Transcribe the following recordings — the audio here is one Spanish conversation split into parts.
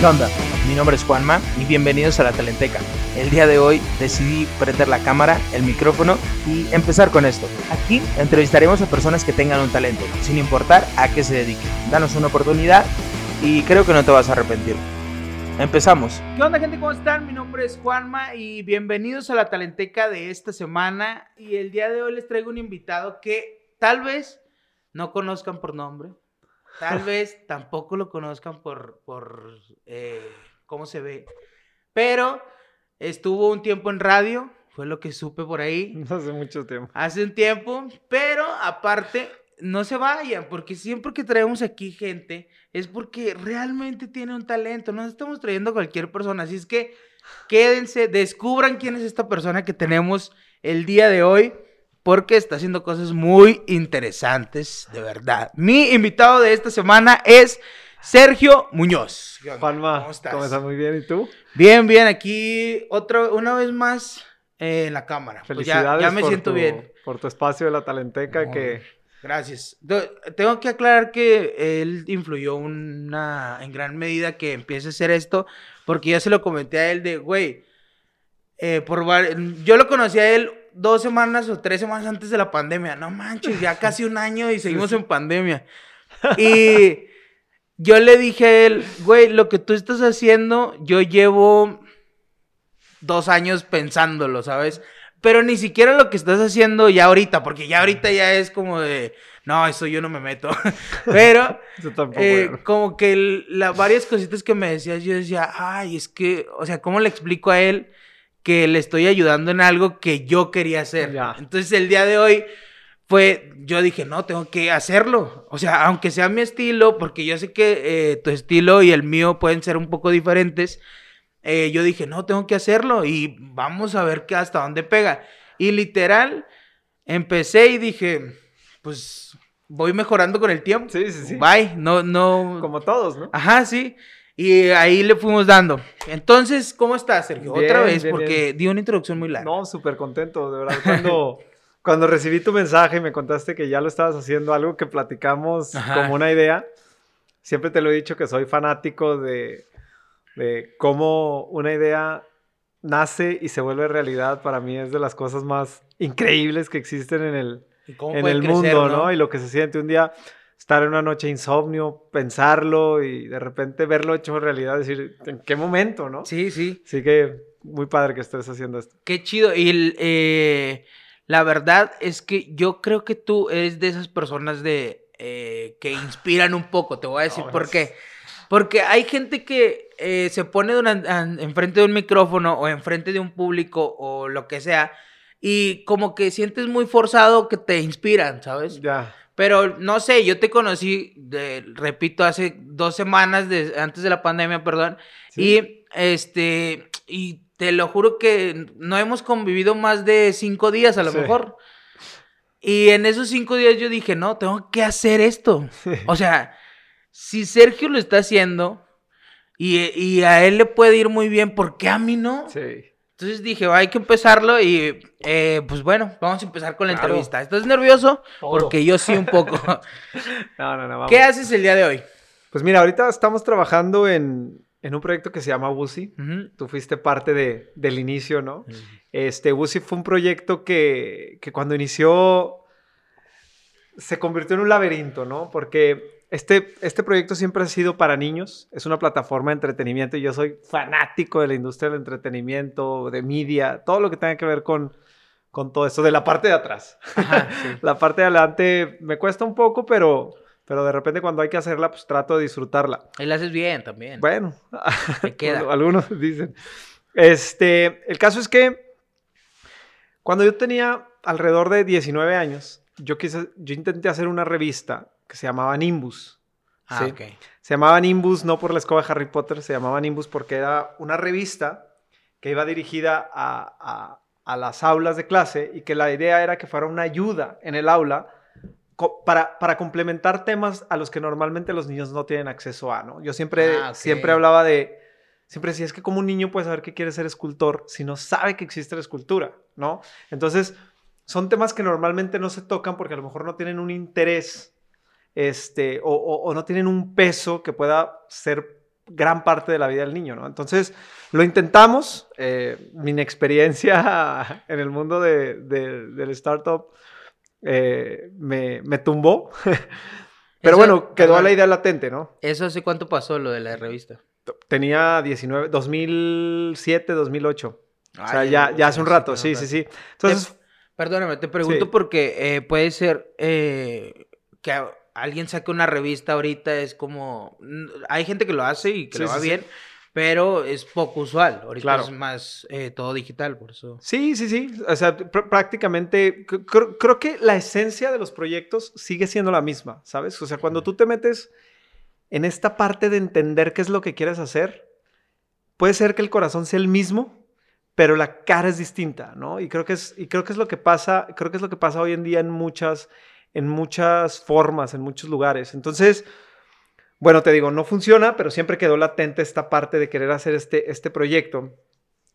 ¿Qué onda? Mi nombre es Juanma y bienvenidos a la Talenteca. El día de hoy decidí prender la cámara, el micrófono y empezar con esto. Aquí entrevistaremos a personas que tengan un talento, sin importar a qué se dediquen. Danos una oportunidad y creo que no te vas a arrepentir. Empezamos. ¿Qué onda gente? ¿Cómo están? Mi nombre es Juanma y bienvenidos a la Talenteca de esta semana. Y el día de hoy les traigo un invitado que tal vez no conozcan por nombre, tal vez tampoco lo conozcan por, por eh, cómo se ve, pero estuvo un tiempo en radio, fue lo que supe por ahí. Hace mucho tiempo. Hace un tiempo, pero aparte, no se vayan, porque siempre que traemos aquí gente es porque realmente tiene un talento, no estamos trayendo a cualquier persona, así es que quédense, descubran quién es esta persona que tenemos el día de hoy, porque está haciendo cosas muy interesantes, de verdad. Mi invitado de esta semana es Sergio Muñoz. Juanma, ¿cómo estás? ¿cómo estás? Muy bien, ¿y tú? Bien, bien, aquí otra, una vez más eh, en la cámara. Pues ya, Felicidades ya me por siento tu- bien. Por tu espacio de la Talenteca Muy que... Gracias. Tengo que aclarar que él influyó una, en gran medida que empiece a hacer esto, porque ya se lo comenté a él de, güey, eh, por yo lo conocí a él dos semanas o tres semanas antes de la pandemia. No manches, ya casi un año y seguimos en pandemia. Y yo le dije a él, güey, lo que tú estás haciendo, yo llevo dos años pensándolo, ¿sabes? Pero ni siquiera lo que estás haciendo ya ahorita, porque ya ahorita ya es como de, no, eso yo no me meto. Pero eh, como que el- la, varias cositas que me decías, yo decía, ay, es que, o sea, ¿cómo le explico a él que le estoy ayudando en algo que yo quería hacer? Ya. Entonces el día de hoy fue, yo dije, no, tengo que hacerlo. O sea, aunque sea mi estilo, porque yo sé que eh, tu estilo y el mío pueden ser un poco diferentes, eh, yo dije, no, tengo que hacerlo y vamos a ver qué hasta dónde pega. Y literal, empecé y dije, pues voy mejorando con el tiempo. Sí, sí, sí. Bye, no, no. Como todos, ¿no? Ajá, sí. Y ahí le fuimos dando. Entonces, ¿cómo estás, Sergio? Bien, Otra vez, bien, porque di una introducción muy larga. No, súper contento, de verdad. Cuando, cuando recibí tu mensaje y me contaste que ya lo estabas haciendo, algo que platicamos Ajá. como una idea, siempre te lo he dicho que soy fanático de, de cómo una idea nace y se vuelve realidad. Para mí es de las cosas más increíbles que existen en el, ¿Y cómo en el crecer, mundo, ¿no? Y lo que se siente un día, estar en una noche de insomnio, pensarlo y de repente verlo hecho realidad, decir, ¿en qué momento, no? Sí, sí. Así que muy padre que estés haciendo esto. Qué chido. Y el, eh, la verdad es que yo creo que tú eres de esas personas de eh, que inspiran un poco. Te voy a decir No, por qué. Porque hay gente que eh, se pone enfrente de un micrófono o enfrente de un público o lo que sea y como que sientes muy forzado que te inspiran, ¿sabes? Ya. Pero no sé, yo te conocí, de- repito, hace dos semanas de- antes de la pandemia, perdón. Sí. Y este, y te lo juro que no hemos convivido más de cinco días a lo Sí. mejor. Y en esos cinco días yo dije, no, tengo que hacer esto. O sea, si Sergio lo está haciendo y, y a él le puede ir muy bien, ¿por qué a mí no? Sí. Entonces dije, hay que empezarlo y eh, pues bueno, vamos a empezar con la Claro. entrevista. ¿Estás nervioso? Todo. Porque yo sí un poco. No, no, no, vamos. ¿Qué haces el día de hoy? Pues mira, ahorita estamos trabajando en, en un proyecto que se llama Busi. Ujú. Tú fuiste parte de, del inicio, ¿no? Este, Busi fue un proyecto que, que cuando inició se convirtió en un laberinto, ¿no? Porque este, este proyecto siempre ha sido para niños, es una plataforma de entretenimiento y yo soy fanático de la industria del entretenimiento, de media, todo lo que tenga que ver con, con todo esto, de la parte de atrás. Ajá, sí. La parte de adelante me cuesta un poco, pero, pero de repente cuando hay que hacerla, pues trato de disfrutarla. Y lo haces bien también. Bueno, Te queda. algunos dicen. Este, el caso es que cuando yo tenía alrededor de 19 años, yo quise, yo intenté hacer una revista que se llamaba Nimbus. Ah, ¿sí? Se llamaba Nimbus no por la escoba de Harry Potter, se llamaba Nimbus porque era una revista que iba dirigida a, a- a las aulas de clase y que la idea era que fuera una ayuda en el aula para, para complementar temas a los que normalmente los niños no tienen acceso a, ¿no? Yo siempre, Ah, ok. siempre hablaba de, siempre decía, es que como un niño puede saber que quiere ser escultor si no sabe que existe la escultura, ¿no? Entonces, son temas que normalmente no se tocan porque a lo mejor no tienen un interés este, o, o- o no tienen un peso que pueda ser gran parte de la vida del niño, ¿no? Entonces, lo intentamos. Eh, mi experiencia en el mundo de, del startup eh, me, me, tumbó. Pero bueno, quedó la idea latente, ¿no? ¿Eso hace cuánto pasó lo de la revista? Tenía 19, 2007, 2008. o sea, ya, ya hace un rato, sí, sí, sí. Entonces... perdóname, te pregunto porque eh, puede ser que alguien saque una revista ahorita, es como... Hay gente que lo hace y que lo va bien, pero es poco usual. Ahorita es más eh, todo digital, por eso. Sí, sí, sí. O sea, prácticamente creo, que la esencia de los proyectos sigue siendo la misma, ¿sabes? O sea, cuando tú te metes en esta parte de entender qué es lo que quieres hacer, puede ser que el corazón sea el mismo, pero la cara es distinta, ¿no? Y creo que es, y creo que es lo que pasa, creo que es lo que pasa hoy en día en muchas, en muchas formas, en muchos lugares. Entonces, bueno, te digo, no funciona, pero siempre quedó latente esta parte de querer hacer este, este proyecto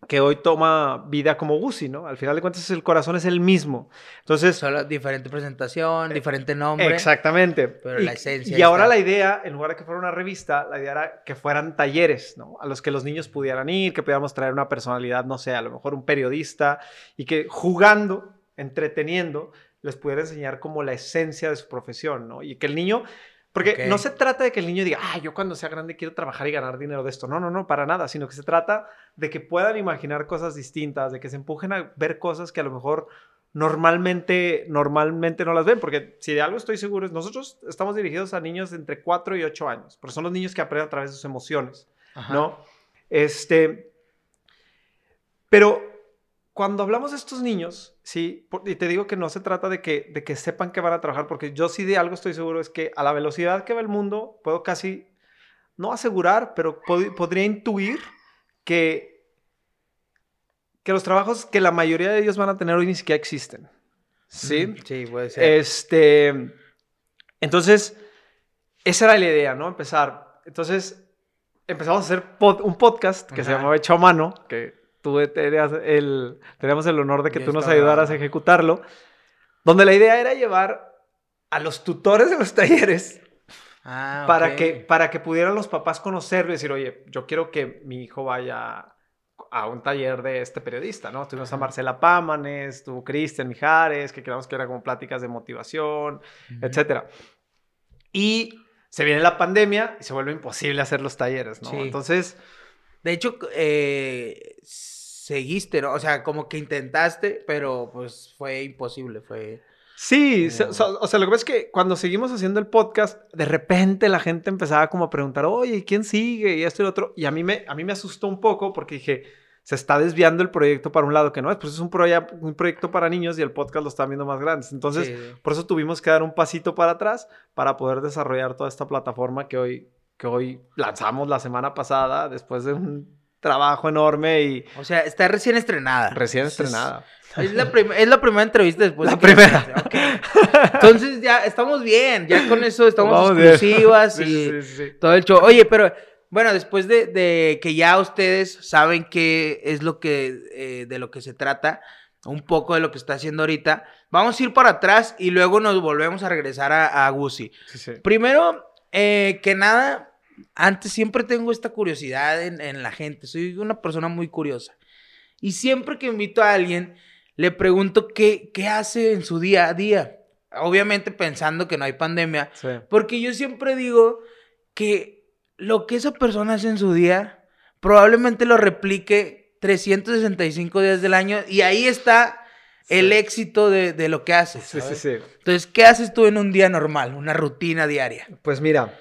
que hoy toma vida como Gucci, ¿no? Al final de cuentas el corazón es el mismo. Entonces... Solo diferente presentación, diferente nombre. Exactamente. Pero la esencia. Y ahora la idea, en lugar de que fuera una revista, la idea era que fueran talleres, ¿no? A los que los niños pudieran ir, que pudiéramos traer una personalidad, no sé, a lo mejor un periodista, y que jugando, entreteniendo, les pudiera enseñar como la esencia de su profesión, ¿no? Y que el niño porque no se trata de que el niño diga, ah, yo cuando sea grande quiero trabajar y ganar dinero de esto. No, no, no, para nada, sino que se trata de que puedan imaginar cosas distintas, de que se empujen a ver cosas que a lo mejor normalmente, normalmente no las ven. Porque si de algo estoy seguro es, nosotros estamos dirigidos a niños de entre 4 y 8 años, pero son los niños que aprenden a través de sus emociones, ¿no? Este, pero cuando hablamos de estos niños, sí, y te digo que no se trata de que, de que sepan que van a trabajar, porque yo sí de algo estoy seguro, es que a la velocidad que va el mundo, puedo casi, no asegurar, pero podría intuir que, que los trabajos que la mayoría de ellos van a tener hoy ni siquiera existen. ¿Sí? Sí, puede ser. Este, entonces, esa era la idea, ¿no? Empezar. Entonces, empezamos a hacer un podcast que se llamaba Hecho a Mano, que tú tenías el, teníamos el honor de que tú nos ayudaras a ejecutarlo, donde la idea era llevar a los tutores de los talleres ah, para, que, para que pudieran los papás conocerlo y decir, oye, yo quiero que mi hijo vaya a un taller de este periodista, ¿no? Tuvimos a Marcela Pámanes, tuvo Cristian Mijares, que creamos que era como pláticas de motivación, etcétera. Y se viene la pandemia y se vuelve imposible hacer los talleres, ¿no? Entonces... De hecho, eh, seguiste, ¿no? O sea, como que intentaste, pero pues fue imposible, fue... Sí, o sea, lo que pasa es que cuando seguimos haciendo el podcast, de repente la gente empezaba como a preguntar, oye, ¿quién sigue? Y esto y lo otro. Y a mí me, a mí me asustó un poco porque dije, se está desviando el proyecto para un lado que no es, pues es un, un proyecto para niños y el podcast lo están viendo más grandes. Entonces, por eso tuvimos que dar un pasito para atrás para poder desarrollar toda esta plataforma que hoy, que hoy lanzamos la semana pasada después de un trabajo enorme y... O sea, está recién estrenada. Recién estrenada. Es la, es la primera entrevista después. La primera. Entonces ya estamos bien, ya con eso estamos exclusivas y todo el show. Oye, pero bueno, después de, que ya ustedes saben qué es lo que, eh, de lo que se trata, un poco de lo que está haciendo ahorita, vamos a ir para atrás y luego nos volvemos a regresar a, a Gucci. Primero, eh, que nada, antes siempre tengo esta curiosidad en, la gente, soy una persona muy curiosa. Y siempre que invito a alguien, le pregunto qué, qué hace en su día a día. Obviamente pensando que no hay pandemia, porque yo siempre digo que lo que esa persona hace en su día probablemente lo replique 365 días del año y ahí está el éxito de, lo que haces. Sí, sí, sí. Entonces, ¿qué haces tú en un día normal, una rutina diaria? Pues mira,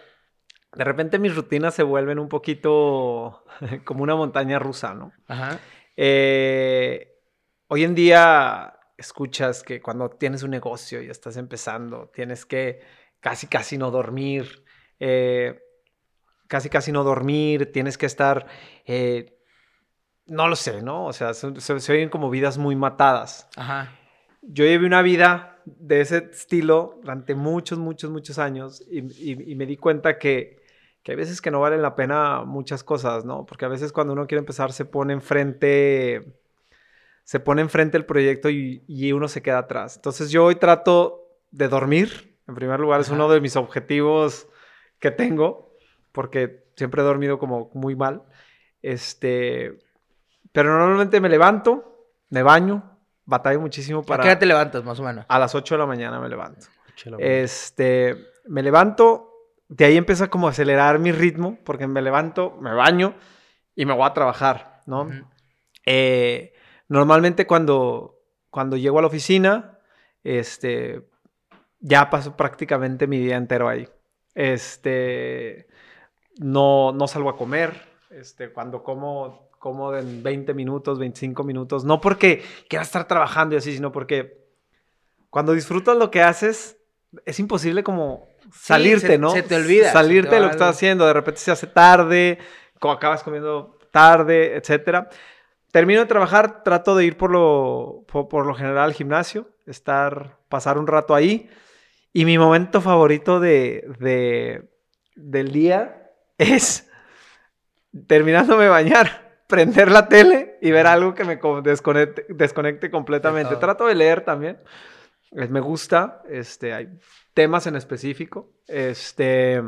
de repente mis rutinas se vuelven un poquito como una montaña rusa, ¿no? Ajá. Eh, hoy en día escuchas que cuando tienes un negocio y estás empezando, tienes que casi, casi no dormir, eh, casi, casi no dormir, tienes que estar, eh, no lo sé, ¿no? O sea, se, oyen como vidas muy matadas. Ajá. Yo llevé una vida de ese estilo durante muchos, muchos, muchos años y me di cuenta que que hay veces que no valen la pena muchas cosas, ¿no? Porque a veces cuando uno quiere empezar se pone enfrente, se pone enfrente el proyecto y, uno se queda atrás. Entonces yo hoy trato de dormir, en primer lugar, es uno de mis objetivos que tengo. porque siempre he dormido como muy mal. Este, pero normalmente me levanto, me baño, batallo muchísimo para... ¿A qué hora te levantas, más o menos? A las 8 de la mañana me levanto. Este, me levanto, de ahí empieza como a acelerar mi ritmo, porque me levanto, me baño y me voy a trabajar, ¿no? Eh, normalmente cuando, cuando llego a la oficina, este, ya paso prácticamente mi día entero ahí. Este, no, no salgo a comer. Este, cuando como, como en 20 minutos, 25 minutos. No porque quiera estar trabajando y así, sino porque cuando disfrutas lo que haces, es imposible como salirte, ¿no? Se te olvida. Salirte de lo que estás haciendo. De repente se hace tarde, como acabas comiendo tarde, etcétera. Termino de trabajar, trato de ir por lo, por, lo general al gimnasio, estar, pasar un rato ahí. Y mi momento favorito de, de, del día es terminándome de bañar, prender la tele y ver algo que me desconecte, desconecte completamente. Trato de leer también. Me gusta, este, hay temas en específico. Este,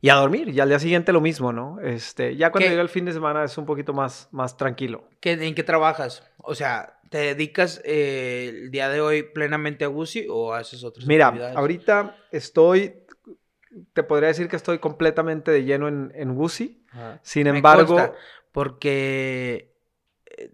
y a dormir. Y al día siguiente lo mismo, ¿no? Este, ya cuando llega el fin de semana es un poquito más, más tranquilo. ¿Qué, ¿En qué trabajas? O sea, ¿te dedicas eh, el día de hoy plenamente a Gucci o haces otras Mira, ahorita estoy, te podría decir que estoy completamente de lleno en, en Gucci. Sin embargo... porque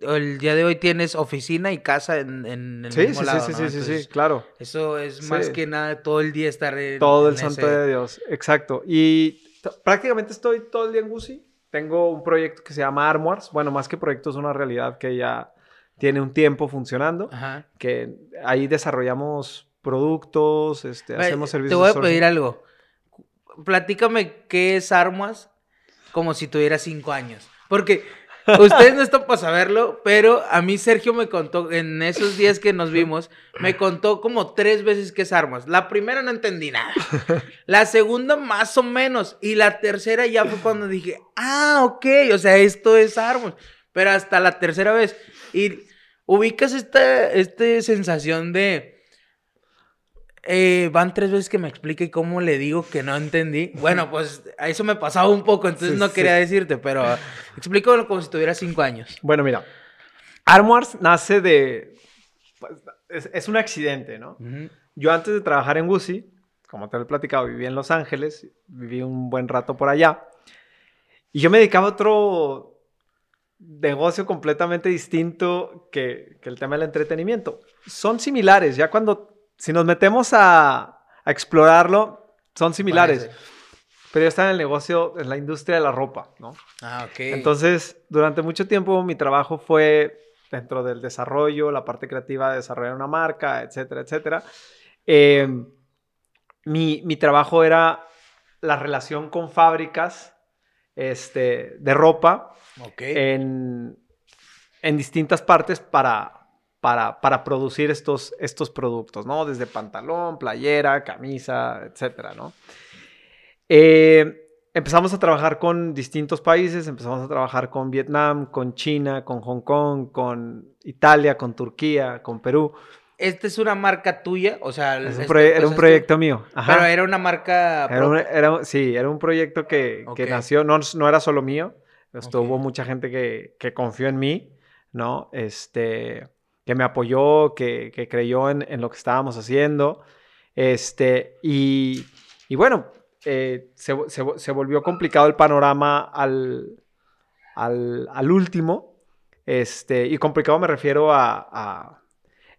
el día de hoy tienes oficina y casa en, en el sí, mismo sí, sí, sí, sí, sí, sí, claro. Eso es más que nada todo el día estar en, Todo el santo de Dios, exacto. Y prácticamente estoy todo el día en Gucci. Tengo un proyecto que se llama Armoires. Bueno, más que proyecto es una realidad que ya tiene un tiempo funcionando. Ajá. Que ahí desarrollamos productos, este, hacemos servicios. Te voy a pedir algo. Platícame qué es Armoires como si tuviera cinco años. Porque Ustedes no están para saberlo, pero a mí Sergio me contó, en esos días que nos vimos, me contó como tres veces que es armas. La primera no entendí nada. La segunda más o menos. Y la tercera ya fue cuando dije, ah, ok, o sea, esto es armas. Pero hasta la tercera vez. Y ubicas esta, esta sensación de eh, van tres veces que me explique cómo le digo que no entendí. Bueno, pues a eso me pasaba un poco, entonces no quería decirte, pero explícalo como si tuviera cinco años. Bueno, mira, Armoires nace de... Pues, es, un accidente, ¿no? Yo antes de trabajar en Gucci, como te lo he platicado, viví en Los Ángeles, viví un buen rato por allá, y yo me dedicaba a otro negocio completamente distinto que, que el tema del entretenimiento. Son similares, ya cuando si nos metemos a, explorarlo, son similares. Pero yo estaba en el negocio, en la industria de la ropa, ¿no? Ah, ok. Entonces, durante mucho tiempo mi trabajo fue dentro del desarrollo, la parte creativa de desarrollar una marca, etcétera, etcétera. Em, mi, trabajo era la relación con fábricas este, de ropa en, en distintas partes para, para, producir estos, estos productos, ¿no? Desde pantalón, playera, camisa, etcétera, ¿no? Eh, empezamos a trabajar con distintos países, empezamos a trabajar con Vietnam, con China, con Hong Kong, con Italia, con Turquía, con Perú. ¿Esta es una marca tuya? O sea, era un proyecto mío. Pero era una marca. Era sí, era un proyecto que, nació, no, no, era solo mío. Hubo mucha gente que, que, confió en mí, ¿no? Este que me apoyó, que, creyó en, lo que estábamos haciendo. Este, y, bueno, eh, se, volvió complicado el panorama al, al, último. Este, y complicado me refiero a...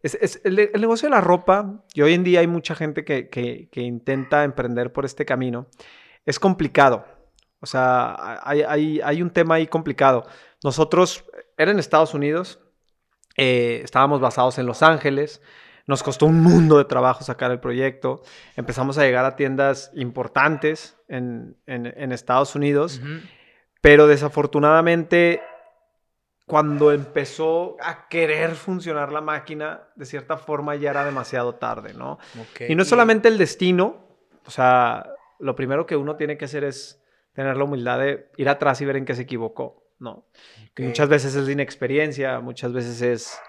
el, negocio de la ropa, y hoy en día hay mucha gente que, que, intenta emprender por este camino, es complicado. O sea, hay, hay, hay un tema ahí complicado. Nosotros, era en Estados Unidos, eh, estábamos basados en Los Ángeles. Nos costó un mundo de trabajo sacar el proyecto. Empezamos a llegar a tiendas importantes en, Estados Unidos. Pero desafortunadamente, cuando empezó a querer funcionar la máquina, de cierta forma ya era demasiado tarde, ¿no? Y no es solamente el destino. O sea, lo primero que uno tiene que hacer es tener la humildad de ir atrás y ver en qué se equivocó. ¿No? Que muchas veces es de inexperiencia, muchas veces es...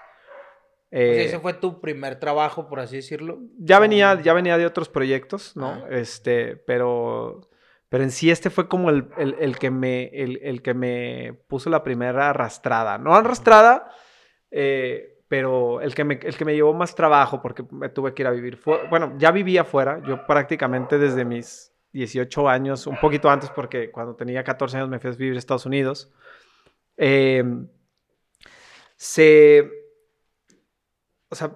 Eh, ese fue tu primer trabajo, por así decirlo. Ya venía, ya venía de otros proyectos, ¿no? Este, pero, Pero en sí este fue como el, que, me, el, que me puso la primera arrastrada. No arrastrada, eh, pero el que, me, el que me llevó más trabajo porque me tuve que ir a vivir. Bueno, ya vivía afuera. Yo prácticamente desde mis 18 años, un poquito antes porque cuando tenía 14 años me fui a vivir a Estados Unidos. Eh, se... O sea,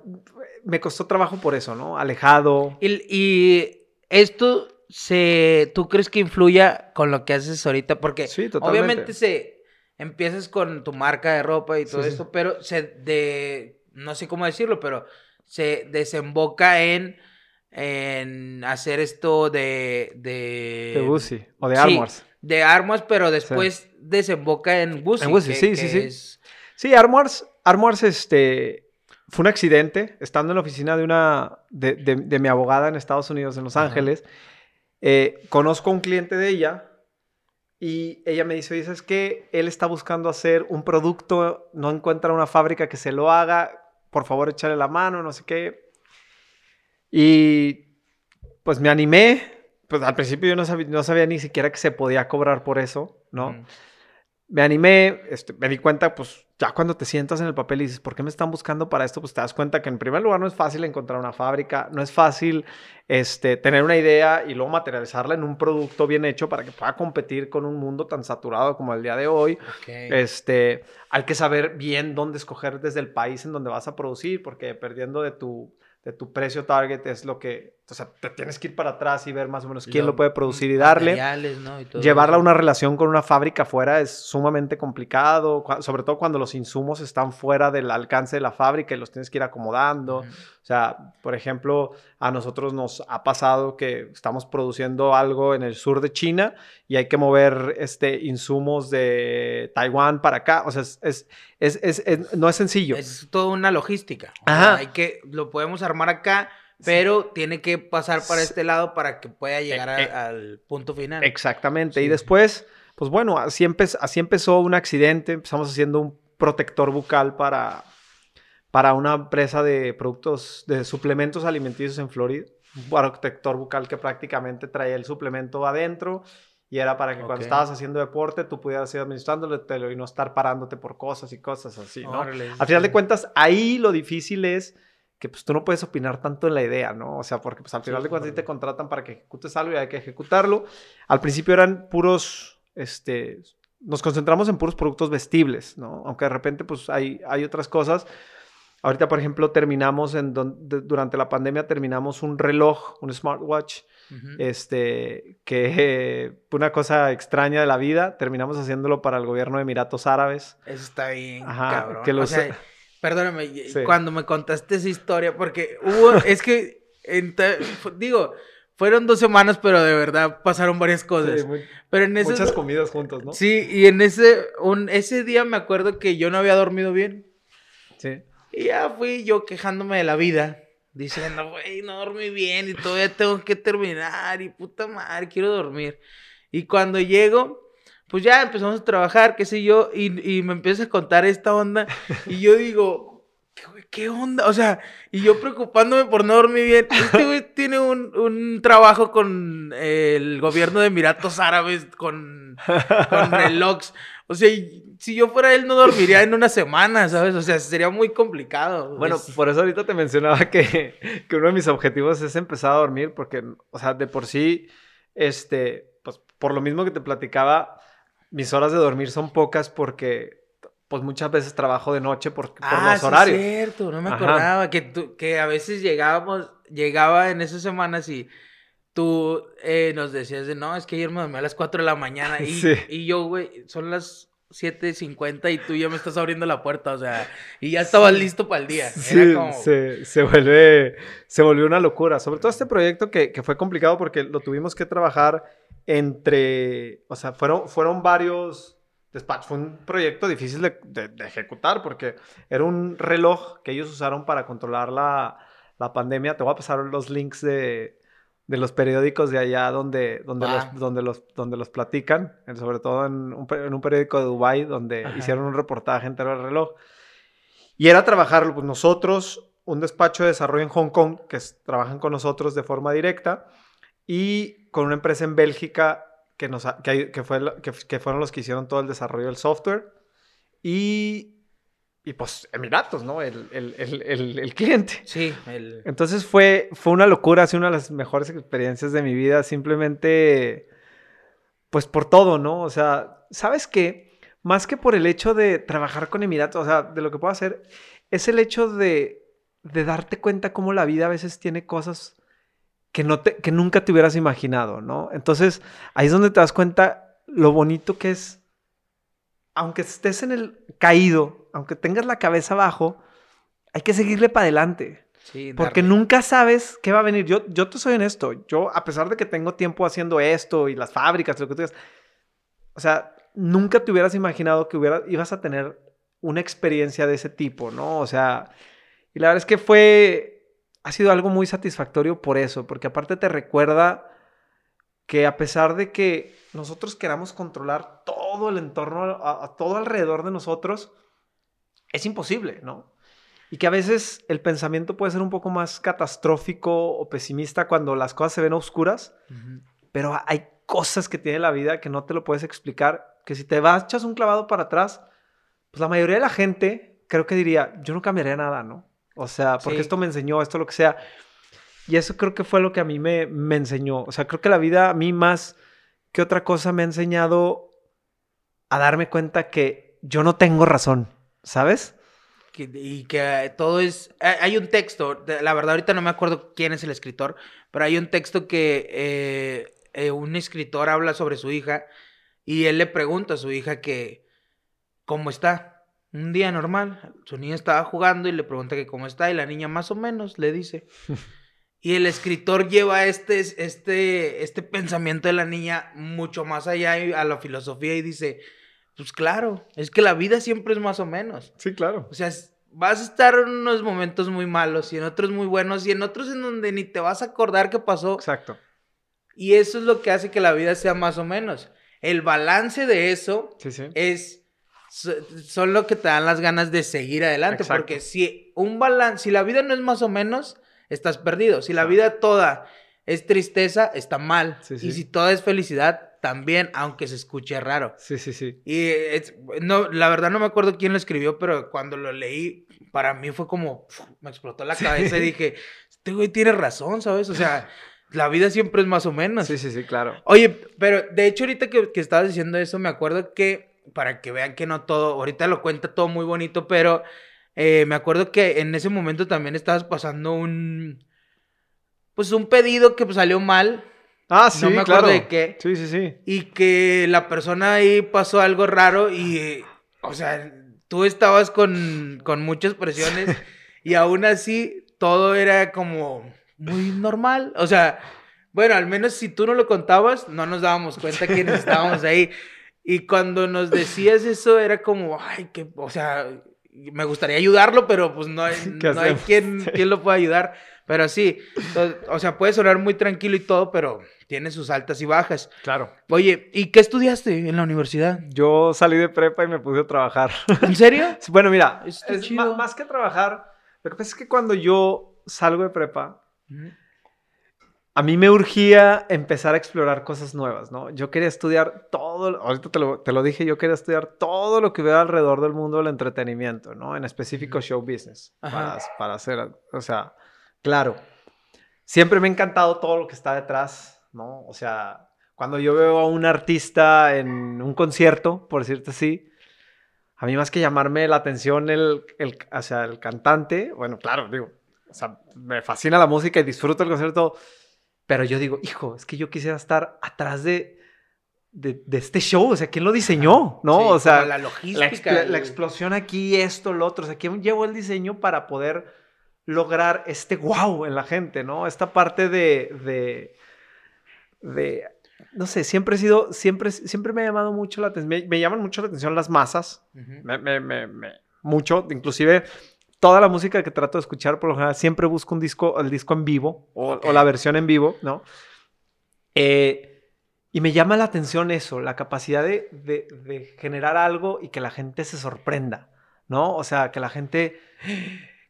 me costó trabajo por eso, ¿no? Alejado. Y, esto se, ¿tú crees que influya con lo que haces ahorita? Porque obviamente se empiezas con tu marca de ropa y todo esto, pero se de, no sé cómo decirlo, pero se desemboca en, en hacer esto de... De, de Busi o de Armors. De Armors, pero después desemboca en. En sí, sí, sí. Sí, Armors, Armors, este, fue un accidente, estando en la oficina de una, de, mi abogada en Estados Unidos, en Los Ángeles. Eh, conozco a un cliente de ella y ella me dice, dices que él está buscando hacer un producto, no encuentra una fábrica que se lo haga, por favor échale la mano, no sé qué. Y pues me animé, pues al principio yo no sabía, no sabía ni siquiera que se podía cobrar por eso, ¿no? me animé, este, me di cuenta, pues ya cuando te sientas en el papel y dices, ¿por qué me están buscando para esto? Pues te das cuenta que en primer lugar no es fácil encontrar una fábrica, no es fácil este, tener una idea y luego materializarla en un producto bien hecho para que pueda competir con un mundo tan saturado como el día de hoy. Este, hay que saber bien dónde escoger desde el país en donde vas a producir, porque perdiendo de tu de tu precio target es lo que, o sea, te tienes que ir para atrás y ver más o menos quién lo, puede producir y darle. Llevarla a una relación con una fábrica fuera es sumamente complicado, sobre todo cuando los insumos están fuera del alcance de la fábrica y los tienes que ir acomodando. O sea, por ejemplo, a nosotros nos ha pasado que estamos produciendo algo en el sur de China y hay que mover este, insumos de Taiwán para acá. O sea, es, es, no es sencillo. Es toda una logística. Ajá. hay que, lo podemos armar acá, pero tiene que pasar para este lado para que pueda llegar e al punto final. Exactamente. Y después, pues bueno, así, así empezó un accidente. Empezamos haciendo un protector bucal para, para una empresa de productos, de suplementos alimenticios en Florida. Un protector bucal que prácticamente traía el suplemento adentro y era para que cuando estabas haciendo deporte tú pudieras ir administrándolo y no estar parándote por cosas y cosas así, ¿no? Al final de cuentas, ahí lo difícil es que pues tú no puedes opinar tanto en la idea, ¿no? O sea, porque pues al final de cuentas te contratan para que ejecutes algo y hay que ejecutarlo. Al principio eran puros, este, nos concentramos en puros productos vestibles, ¿no? Aunque de repente pues hay, hay otras cosas. Ahorita, por ejemplo, terminamos en durante la pandemia terminamos un reloj, un smartwatch este, que una cosa extraña de la vida, terminamos haciéndolo para el gobierno de Emiratos Árabes. Eso está bien, cabrón. Que perdóname, cuando me contaste esa historia, porque hubo, es que, digo, fueron dos semanas, pero de verdad pasaron varias cosas. pero en muchas comidas juntos, ¿no? Sí, y en ese, un, ese día me acuerdo que yo no había dormido bien. Sí. Y ya fui yo quejándome de la vida diciendo, güey, no dormí bien y todavía tengo que terminar y puta madre, quiero dormir. Y cuando llego, pues ya empezamos a trabajar, qué sé yo, y, y me empieza a contar esta onda y yo digo, ¿qué, onda? O sea, y yo preocupándome por no dormir bien. Este güey tiene un, un, trabajo con el gobierno de Emiratos Árabes, con, con relojes. O sea, si yo fuera él no dormiría en una semana, ¿sabes? O sea, sería muy complicado. Bueno, por eso ahorita te mencionaba que, que, uno de mis objetivos es empezar a dormir, porque, o sea, de por sí, este, pues por lo mismo que te platicaba, mis horas de dormir son pocas porque pues muchas veces trabajo de noche por, por ah, los horarios. Es cierto, no me acordaba que, que a veces llegábamos, llegaba en esas semanas y tú eh, nos decías de, no, es que ayer me dormí a las 4 de la mañana y, y yo, güey, son las 7.50 y tú ya me estás abriendo la puerta, o sea, y ya estabas listo para el día. Sí, se, se, vuelve, se volvió una locura, sobre todo este proyecto que, que, fue complicado porque lo tuvimos que trabajar entre, o sea, fueron, fueron varios despachos, fue un proyecto difícil de, de, ejecutar porque era un reloj que ellos usaron para controlar la, la pandemia, te voy a pasar los links de de los periódicos de allá donde, donde, los, donde, los, donde los platican, sobre todo en un, en un periódico de Dubai donde hicieron un reportaje entero del reloj. Y era trabajar pues, nosotros, un despacho de desarrollo en Hong Kong, que trabajan con nosotros de forma directa, y con una empresa en Bélgica que, nos, que, fue, que, fueron los que hicieron todo el desarrollo del software. Y, y pues Emiratos, ¿no? El, el, cliente. Sí. Entonces fue, fue una locura, sido una de las mejores experiencias de mi vida, simplemente, pues por todo, ¿no? O sea, ¿sabes qué? Más que por el hecho de trabajar con Emiratos, o sea, de lo que puedo hacer, es el hecho de, de darte cuenta cómo la vida a veces tiene cosas que, no te, que nunca te hubieras imaginado, ¿no? Entonces, ahí es donde te das cuenta lo bonito que es, aunque estés en el caído, aunque tengas la cabeza abajo, hay que seguirle para adelante. Sí, porque nunca sabes qué va a venir. Yo, yo te soy honesto. Yo, a pesar de que tengo tiempo haciendo esto y las fábricas, lo que tú digas, o sea, nunca te hubieras imaginado que hubiera, ibas a tener una experiencia de ese tipo, ¿no? O sea, y la verdad es que fue, ha sido algo muy satisfactorio por eso, porque aparte te recuerda que a pesar de que nosotros queramos controlar todo el entorno, a, todo alrededor de nosotros, es imposible, ¿no? Y que a veces el pensamiento puede ser un poco más catastrófico o pesimista cuando las cosas se ven oscuras, pero hay cosas que tiene la vida que no te lo puedes explicar, que si te vas, echas un clavado para atrás, pues la mayoría de la gente creo que diría, yo no cambiaría nada, ¿no? O sea, porque esto me enseñó, esto lo que sea. Y eso creo que fue lo que a mí me, me enseñó. O sea, creo que la vida a mí más que otra cosa me ha enseñado a darme cuenta que yo no tengo razón, ¿sabes? y que todo es... Hay un texto, la verdad ahorita no me acuerdo quién es el escritor, pero hay un texto que eh, eh, un escritor habla sobre su hija y él le pregunta a su hija que cómo está un día normal, su niña estaba jugando y le pregunta que cómo está y la niña más o menos le dice. Y el escritor lleva este, este, este pensamiento de la niña mucho más allá a la filosofía y dice, pues claro, es que la vida siempre es más o menos. Sí, claro. O sea, vas a estar en unos momentos muy malos y en otros muy buenos y en otros en donde ni te vas a acordar qué pasó. Exacto. Y eso es lo que hace que la vida sea más o menos. El balance de eso es son lo que te dan las ganas de seguir adelante. Porque si un balance, si la vida no es más o menos, estás perdido. Si la vida toda es tristeza, está mal. Y si toda es felicidad, también, aunque se escuche raro. Sí, sí, sí. Y no, la verdad no me acuerdo quién lo escribió, pero cuando lo leí, para mí fue como, me explotó la cabeza y dije, este güey tiene razón, ¿sabes? O sea, la vida siempre es más o menos. Sí, sí, sí, claro. Oye, pero de hecho ahorita que, que estabas diciendo eso, me acuerdo que para que vean que no todo, ahorita lo cuenta todo muy bonito, pero eh, me acuerdo que en ese momento también estabas pasando un, pues un pedido que salió mal. Ah, sí, no me acuerdo de qué. Sí, sí, sí. Y que la persona ahí pasó algo raro y, o sea, tú estabas con, con muchas presiones y aún así todo era como muy normal. O sea, bueno, al menos si tú no lo contabas, no nos dábamos cuenta quiénes estábamos ahí. Y cuando nos decías eso era como, ay, que, o sea, me gustaría ayudarlo, pero pues no hay, no hay quien, quien, lo pueda ayudar. Pero sí, o sea, puede sonar muy tranquilo y todo, pero tiene sus altas y bajas. Claro. Oye, ¿y qué estudiaste en la universidad? Yo salí de prepa y me puse a trabajar. ¿En serio? bueno, mira, es, más, que trabajar, lo que pasa es que cuando yo salgo de prepa, a mí me urgía empezar a explorar cosas nuevas, ¿no? Yo quería estudiar todo, ahorita te lo, dije, yo quería estudiar todo lo que veo alrededor del mundo del entretenimiento, ¿no? En específico show business, para, para, hacer, o sea, claro, siempre me ha encantado todo lo que está detrás, ¿no? O sea, cuando yo veo a un artista en un concierto, por decirte así, a mí más que llamarme la atención el, el, o sea, el cantante, bueno, claro, digo, o sea, me fascina la música y disfruto el concierto pero yo digo, hijo, es que yo quisiera estar atrás de, de, este show. O sea, ¿quién lo diseñó? ¿No? o sea, la logística. La, explosión aquí, esto, lo otro. O sea, ¿quién llevó el diseño para poder lograr este wow en la gente, ¿no? Esta parte de, de, no sé, siempre he sido, siempre, siempre me ha llamado mucho la atención, me, llaman mucho la atención las masas, me, me, me, mucho, inclusive toda la música que trato de escuchar, por lo general, siempre busco un disco, el disco en vivo o, la versión en vivo, ¿no? Eh, y me llama la atención eso, la capacidad de, generar algo y que la gente se sorprenda, ¿no? O sea, que la gente,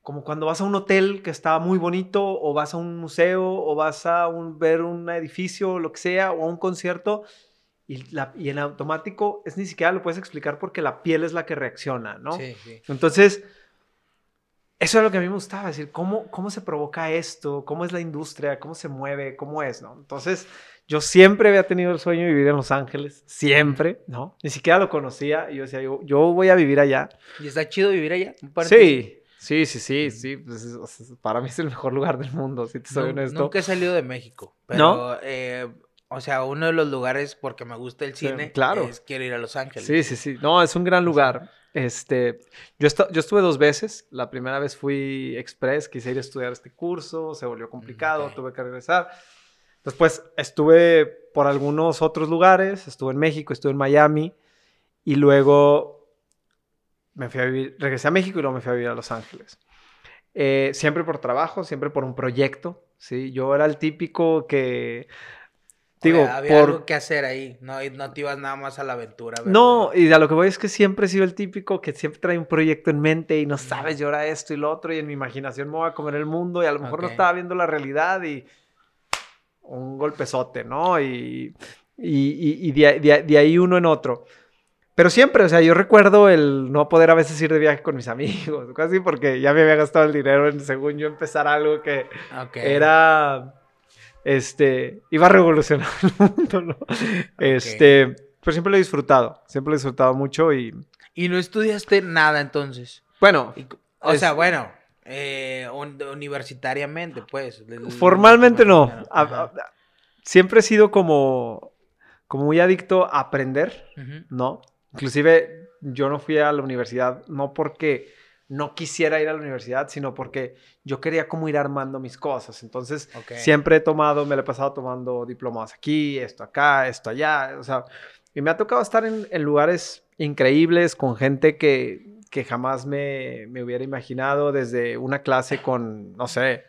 como cuando vas a un hotel que está muy bonito, o vas a un museo, o vas a un, ver un edificio, lo que sea, o a un concierto, y, la, y en automático es ni siquiera lo puedes explicar porque la piel es la que reacciona, ¿no? Sí, sí. Entonces, eso es lo que a mí me gustaba, decir, ¿cómo, cómo se provoca esto? ¿Cómo es la industria? ¿Cómo se mueve? ¿Cómo es? ¿no? Entonces, yo siempre había tenido el sueño de vivir en Los Ángeles, siempre, ¿no? Ni siquiera lo conocía y yo decía, yo, yo voy a vivir allá. ¿Y está chido vivir allá? Sí, sí, sí, sí, sí. Pues, o sea, para mí es el mejor lugar del mundo, si te soy No- honesto. Nunca he salido de México. Pero, ¿No? eh, o sea, uno de los lugares, porque me gusta el Sí, cine, claro. es quiero ir a Los Ángeles. Sí, sí, sí. No, es un gran lugar. Este, yo, estu- yo estuve dos veces. La primera vez fui express, quise ir a estudiar este curso, se volvió complicado, ok. tuve que regresar. Después estuve por algunos otros lugares, estuve en México, estuve en Miami y luego me fui a vivir, regresé a México y luego me fui a vivir a Los Ángeles. Eh, siempre por trabajo, siempre por un proyecto, ¿sí? Yo era el típico que, digo, había por, algo que hacer ahí. No, no te ibas nada más a la aventura. ¿verdad? no, y a lo que voy es que siempre he sido el típico que siempre trae un proyecto en mente y no sabes, yo ahora esto y lo otro, y en mi imaginación me voy a comer el mundo y a lo mejor no estaba viendo la realidad y un golpezote, ¿no? Y, y, y- de, ahí- de ahí- de ahí uno en otro. Pero siempre, o sea, yo recuerdo el no poder a veces ir de viaje con mis amigos, casi porque ya me había gastado el dinero en, según yo, empezar algo que era, este, iba a revolucionar el mundo, ¿no? Este, pero siempre lo he disfrutado, siempre lo he disfrutado mucho y, Y no estudiaste nada entonces. bueno, Y- o Es- sea, bueno, eh, un- universitariamente, pues. formalmente no. A- Ajá. a- siempre he sido como, como muy adicto a aprender. ¿no? Inclusive yo no fui a la universidad, no porque no quisiera ir a la universidad, sino porque yo quería como ir armando mis cosas. Entonces, siempre he tomado, me lo he pasado tomando diplomados aquí, esto acá, esto allá, o sea, y me ha tocado estar en, en lugares increíbles con gente que, que jamás me, me hubiera imaginado, desde una clase con, no sé,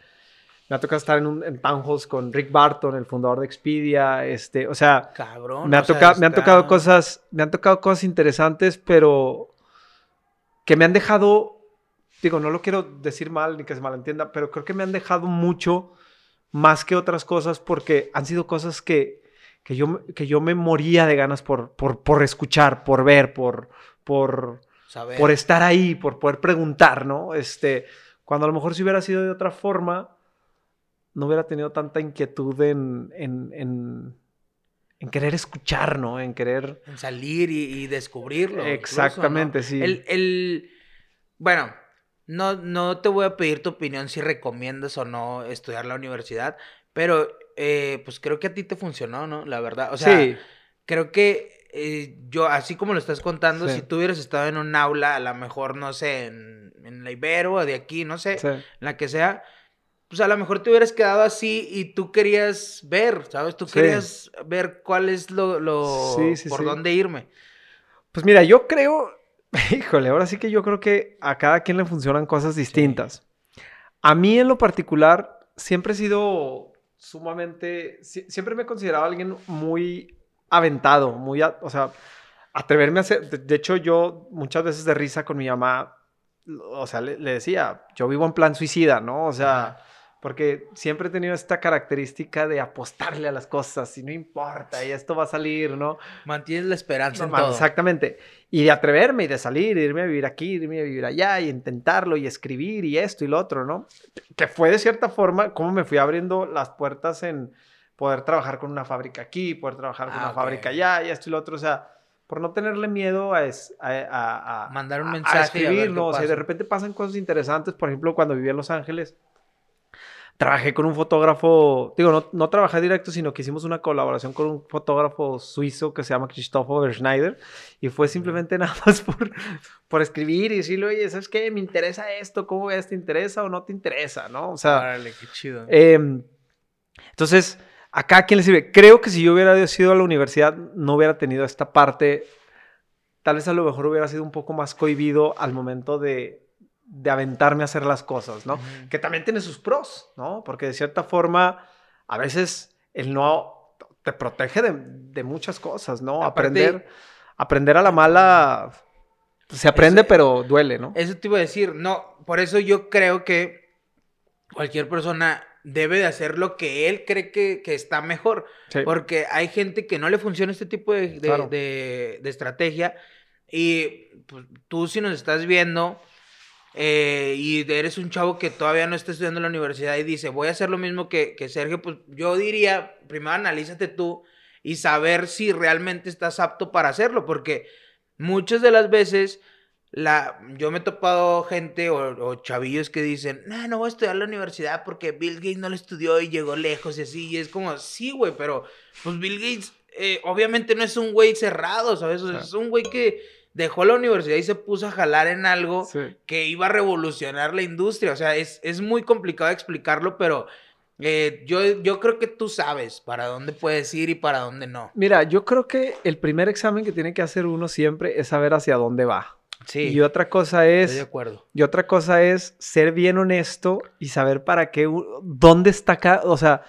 me ha tocado estar en, un, en con Rick Barton, el fundador de Expedia, este, o sea, Cabrón. me, ha tocado, me han tocado cosas, me han tocado cosas interesantes, pero que me han dejado, digo, no lo quiero decir mal ni que se malentienda, pero creo que me han dejado mucho más que otras cosas porque han sido cosas que, que, yo, que yo me moría de ganas por, por, por escuchar, por ver, por, por, Saber. por estar ahí, por poder preguntar, ¿no? Este, cuando a lo mejor si hubiera sido de otra forma, no hubiera tenido tanta inquietud en, en, en, en querer escuchar, ¿no? En querer... En salir y, y descubrirlo. incluso, Exactamente, ¿no? sí. El, el- Bueno, no, no te voy a pedir tu opinión si recomiendas o no estudiar la universidad, pero eh, pues creo que a ti te funcionó, ¿no? La verdad. O sea, sí, creo que eh, yo, así como lo estás contando, Sí. si tú hubieras estado en un aula, a lo mejor, no sé, en, en la Ibero o de aquí, no sé, sí. en la que sea, pues a lo mejor te hubieras quedado así y tú querías ver, ¿sabes? Tú querías ver cuál es lo, lo Sí, sí, por dónde irme. Pues mira, yo creo, híjole, ahora sí que yo creo que a cada quien le funcionan cosas distintas. A mí en lo particular siempre he sido sumamente, si- siempre me he considerado alguien muy aventado, muy, a- o sea, atreverme a hacer, de, de hecho yo muchas veces de risa con mi mamá, o sea, le, le decía, yo vivo en plan suicida, ¿no? O sea, porque siempre he tenido esta característica de apostarle a las cosas y no importa, y esto va a salir, ¿no? Mantienes la esperanza en Normal, todo. Exactamente. Y de atreverme y de salir, irme a vivir aquí, irme a vivir allá y intentarlo y escribir y esto y lo otro, ¿no? Que fue de cierta forma como me fui abriendo las puertas en poder trabajar con una fábrica aquí, poder trabajar con Ah, una ok. fábrica allá y esto y lo otro, o sea, por no tenerle miedo a, es- a, a- a- Mandar un a- mensaje y a escribir, qué ¿no? O sea, de repente pasan cosas interesantes, por ejemplo, cuando viví en Los Ángeles, trabajé con un fotógrafo, digo, no, no trabajé directo, sino que hicimos una colaboración con un fotógrafo suizo que se llama Christopher Schneider y fue simplemente nada más por, por escribir y decirle, oye, ¿sabes qué? Me interesa esto, ¿cómo ves? ¿Te interesa o no te interesa? ¿No? O sea, qué chido. Em, entonces, acá a quién le sirve. Creo que si yo hubiera sido a la universidad, no hubiera tenido esta parte. Tal vez a lo mejor hubiera sido un poco más cohibido al momento de, de aventarme a hacer las cosas, ¿no? Que también tiene sus pros, ¿no? Porque de cierta forma, a veces el no te protege de, de muchas cosas, ¿no? Aparte- aprender, aprender a la mala se aprende, Eso- pero duele, ¿no? Eso te iba a decir, no, por eso yo creo que cualquier persona debe de hacer lo que él cree que, está mejor. Porque hay gente que no le funciona este tipo de, de, estrategia. Y pues, tú si nos estás viendo eh, y eres un chavo que todavía no está estudiando en la universidad y dice, voy a hacer lo mismo que, que Sergio, pues yo diría, primero analízate tú y saber si realmente estás apto para hacerlo. Porque muchas de las veces la, yo me he topado gente o, chavillos que dicen, no, no voy a estudiar la universidad porque Bill Gates no lo estudió y llegó lejos y así. Y es como, sí, güey, pero pues Bill Gates eh, obviamente no es un güey cerrado, ¿sabes? es un güey que dejó la universidad y se puso a jalar en algo que iba a revolucionar la industria. O sea, es, es muy complicado explicarlo, pero eh, yo, yo creo que tú sabes para dónde puedes ir y para dónde no. Mira, yo creo que el primer examen que tiene que hacer uno siempre es saber hacia dónde va. Y otra cosa es. Estoy de acuerdo. Y otra cosa es ser bien honesto y saber para qué, dónde está acá. O sea,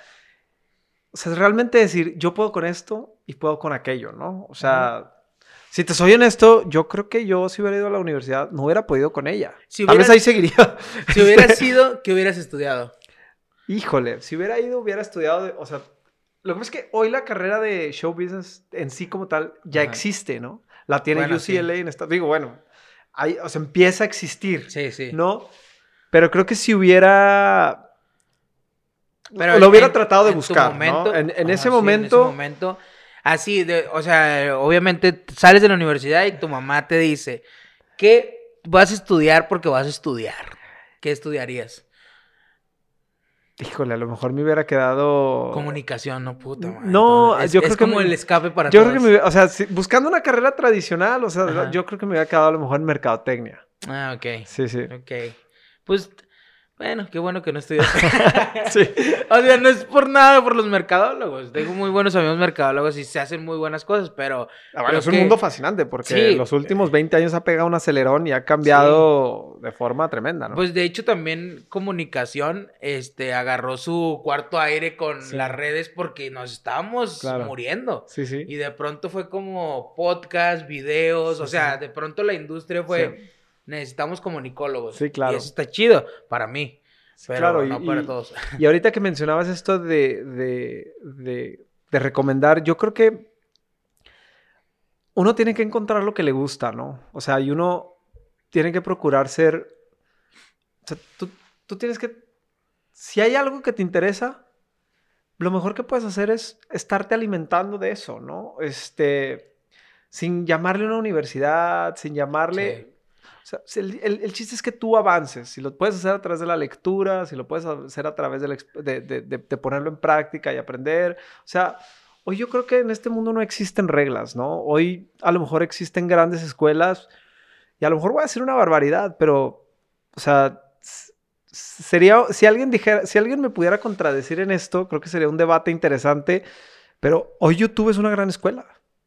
o sea, realmente decir, yo puedo con esto y puedo con aquello, ¿no? O sea, si te soy honesto, yo creo que yo, si hubiera ido a la universidad, no hubiera podido con ella. Si Tal vez ahí seguiría. Si hubiera sido, ¿qué hubieras estudiado? Híjole, si hubiera ido, hubiera estudiado, o sea, lo que pasa es que hoy la carrera de show business en sí como tal ya existe, ¿no? La tiene UCLA en esta. Digo, bueno, o sea, empieza a existir. Sí, sí. ¿No? Pero creo que si hubiera... Pero lo hubiera tratado de buscar, momento, ¿no? en, ese momento... En ese momento... Así, de, o sea, obviamente sales de la universidad y tu mamá te dice, ¿qué vas a estudiar porque vas a estudiar? ¿Qué estudiarías? Híjole, a lo mejor me hubiera quedado. Comunicación, no puta. No, yo creo que. como el escape para Yo creo que me, O sea, buscando una carrera tradicional, o sea, yo creo que me hubiera quedado a lo mejor en mercadotecnia. Ah, ok. Sí, sí. Ok. Pues bueno, qué bueno que no estoy. sí. O sea, no es por nada por los mercadólogos. Tengo muy buenos amigos mercadólogos y se hacen muy buenas cosas, pero. Ah, bueno, es un mundo fascinante porque los últimos 20 años ha pegado un acelerón y ha cambiado de forma tremenda, ¿no? Pues de hecho también comunicación este, agarró su cuarto aire con las redes porque nos estábamos muriendo. Sí, sí. Y de pronto fue como podcast, videos, o sea, de pronto la industria fue necesitamos comunicólogos. Sí, claro. Y eso está chido para mí. pero claro, no para todos. Y ahorita que mencionabas esto de, de, de, recomendar, yo creo que uno tiene que encontrar lo que le gusta, ¿no? O sea, y uno tiene que procurar ser. O sea, tú, tú tienes que. Si hay algo que te interesa, lo mejor que puedes hacer es estarte alimentando de eso, ¿no? Este. Sin llamarle una universidad, sin llamarle. O sea, el, chiste es que tú avances. Si lo puedes hacer a través de la lectura, si lo puedes hacer a través de, de, ponerlo en práctica y aprender. O sea, hoy yo creo que en este mundo no existen reglas, ¿no? Hoy a lo mejor existen grandes escuelas y a lo mejor voy a decir una barbaridad, pero, o sea, sería, si alguien dijera, si alguien me pudiera contradecir en esto, creo que sería un debate interesante, pero hoy YouTube es una gran escuela,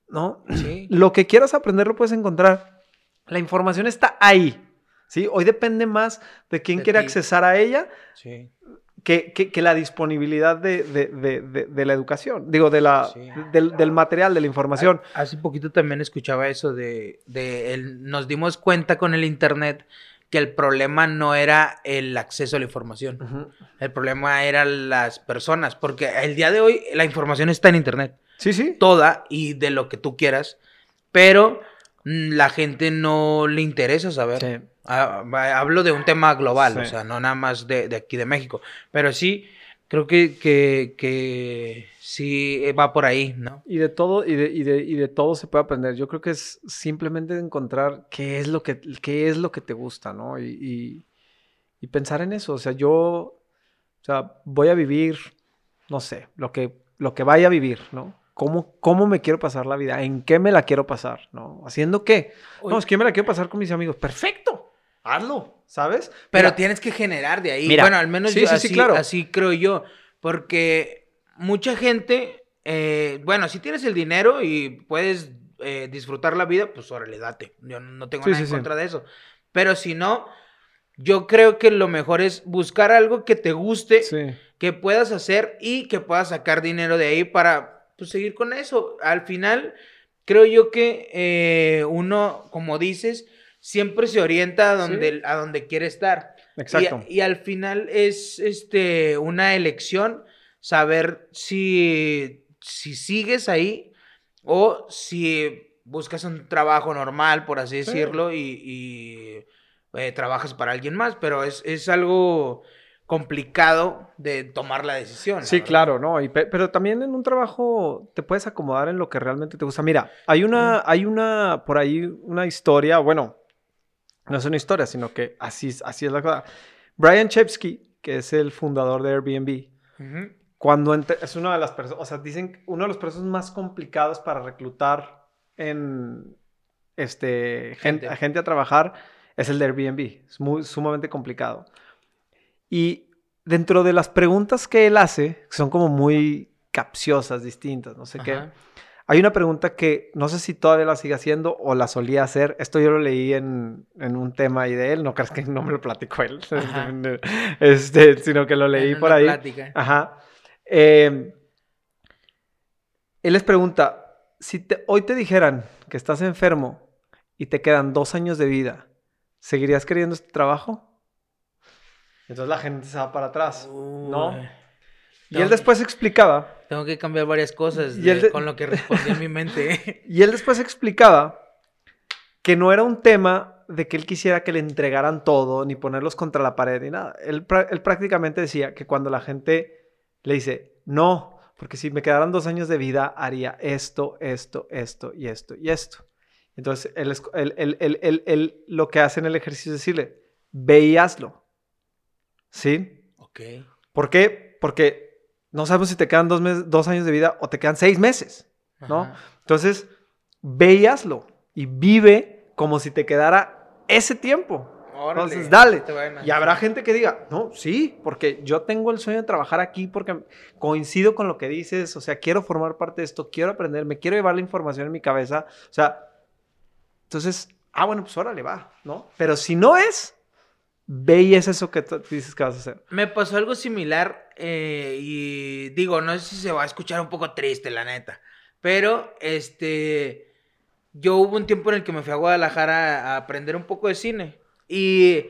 ¿no? Sí. Lo que quieras aprender lo puedes encontrar. La información está ahí. ¿sí? Hoy depende más de quién quiere accesar a ella que, que, la disponibilidad de, de, la educación, digo, de la, del, material, de la información. Hace poquito también escuchaba eso de, el, nos dimos cuenta con el Internet que el problema no era el acceso a la información, el problema eran las personas, porque el día de hoy la información está en Internet. Sí, sí. Toda y de lo que tú quieras, pero la gente no le interesa saber. Ah, hablo de un tema global, o sea, no nada más de, aquí de México, pero sí, creo que, que, sí va por ahí, ¿no? Y de todo, y de, y de, y de todo se puede aprender. Yo creo que es simplemente encontrar qué es lo que, qué es lo que te gusta, ¿no? Y, y pensar en eso. O sea, yo, o sea, voy a vivir, no sé, lo que, lo que vaya a vivir, ¿no? ¿Cómo, me quiero pasar la vida? ¿En qué me la quiero pasar? ¿No? ¿Haciendo qué? No, es que me la quiero pasar con mis amigos. Perfecto, hazlo, ¿sabes? Pero tienes que generar de ahí. bueno, al menos yo, así, claro. así creo yo. Porque mucha gente, eh, bueno, si tienes el dinero y puedes eh, disfrutar la vida, pues órale, date. Yo no tengo nada en contra de eso. Pero si no, yo creo que lo mejor es buscar algo que te guste, que puedas hacer y que puedas sacar dinero de ahí para pues seguir con eso. Al final, creo yo que eh, uno, como dices, siempre se orienta a donde, a donde quiere estar. exacto. Y, al final es este, una elección saber si, si sigues ahí o si buscas un trabajo normal, por así decirlo, y, eh, trabajas para alguien más, pero es, es algo complicado de tomar la decisión. Sí, claro, ¿no? pero también en un trabajo te puedes acomodar en lo que realmente te gusta. Mira, hay una, hay una, por ahí, una historia, bueno, no es una historia, sino que así, así es la cosa. Brian Chepsky, que es el fundador de Airbnb, cuando es una de las personas, o sea, dicen uno de los procesos más complicados para reclutar en este, gente. a gente a trabajar es el de Airbnb. Es muy sumamente complicado. Y dentro de las preguntas que él hace, que son como muy capciosas, distintas, no sé qué, hay una pregunta que no sé si todavía la sigue haciendo o la solía hacer. Esto yo lo leí en, un tema ahí de él, no creas que no me lo platicó él, este, sino que lo leí por ahí. Ajá. Em, él les pregunta, si hoy te dijeran que estás enfermo y te quedan dos años de vida, ¿seguirías queriendo este trabajo? Entonces la gente se va para atrás, ¿no? Y él después explicaba. Tengo que cambiar varias cosas con lo que respondí en mi mente. y él después explicaba que no era un tema de que él quisiera que le entregaran todo, ni ponerlos contra la pared, ni nada. Él, él prácticamente decía que cuando la gente le dice, no, porque si me quedaran dos años de vida, haría esto, esto, esto y esto y esto. Entonces, él, él, él lo que hace en el ejercicio es decirle, ve y hazlo. ¿Sí? Ok. ¿Por qué? Porque no sabemos si te quedan dos, dos años de vida o te quedan seis meses, ¿no? Entonces, ve y hazlo y vive como si te quedara ese tiempo. Entonces, dale. Y habrá gente que diga, no, sí, porque yo tengo el sueño de trabajar aquí porque coincido con lo que dices, o sea, quiero formar parte de esto, quiero aprender, me quiero llevar la información en mi cabeza, o sea, entonces, ah, bueno, pues órale, va, ¿no? Pero si no es, ve y es eso que dices que vas a hacer. Me pasó algo similar eh, y digo, no sé si se va a escuchar un poco triste, la neta, pero este, yo hubo un tiempo en el que me fui a Guadalajara a aprender un poco de cine y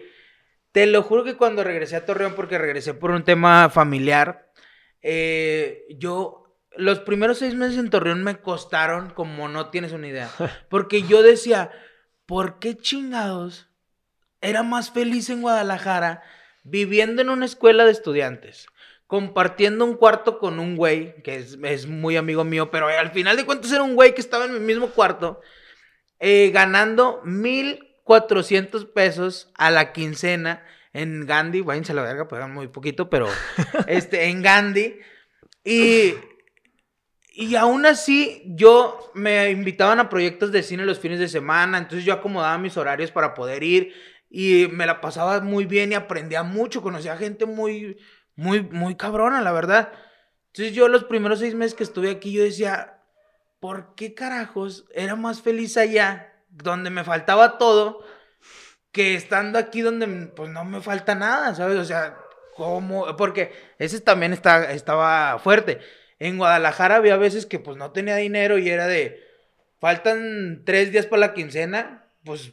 te lo juro que cuando regresé a Torreón, porque regresé por un tema familiar, eh, yo los primeros seis meses en Torreón me costaron como no tienes una idea. Porque yo decía, ¿por qué chingados era más feliz en Guadalajara viviendo en una escuela de estudiantes, compartiendo un cuarto con un güey que es, muy amigo mío, pero al final de cuentas era un güey que estaba en mi mismo cuarto, eh, ganando 1400 pesos a la quincena en Gandhi, váyanse a la verga, pagan muy poquito, pero este, en Gandhi. Y, y aún así, yo me invitaban a proyectos de cine los fines de semana, entonces yo acomodaba mis horarios para poder ir y me la pasaba muy bien y aprendía mucho, conocía gente muy, muy, muy cabrona, la verdad. Entonces yo los primeros seis meses que estuve aquí, yo decía, ¿por qué carajos era más feliz allá, donde me faltaba todo, que estando aquí donde pues no me falta nada, ¿sabes? O sea, ¿cómo? Porque ese también está, estaba fuerte. En Guadalajara había veces que pues no tenía dinero y era de, faltan tres días para la quincena, pues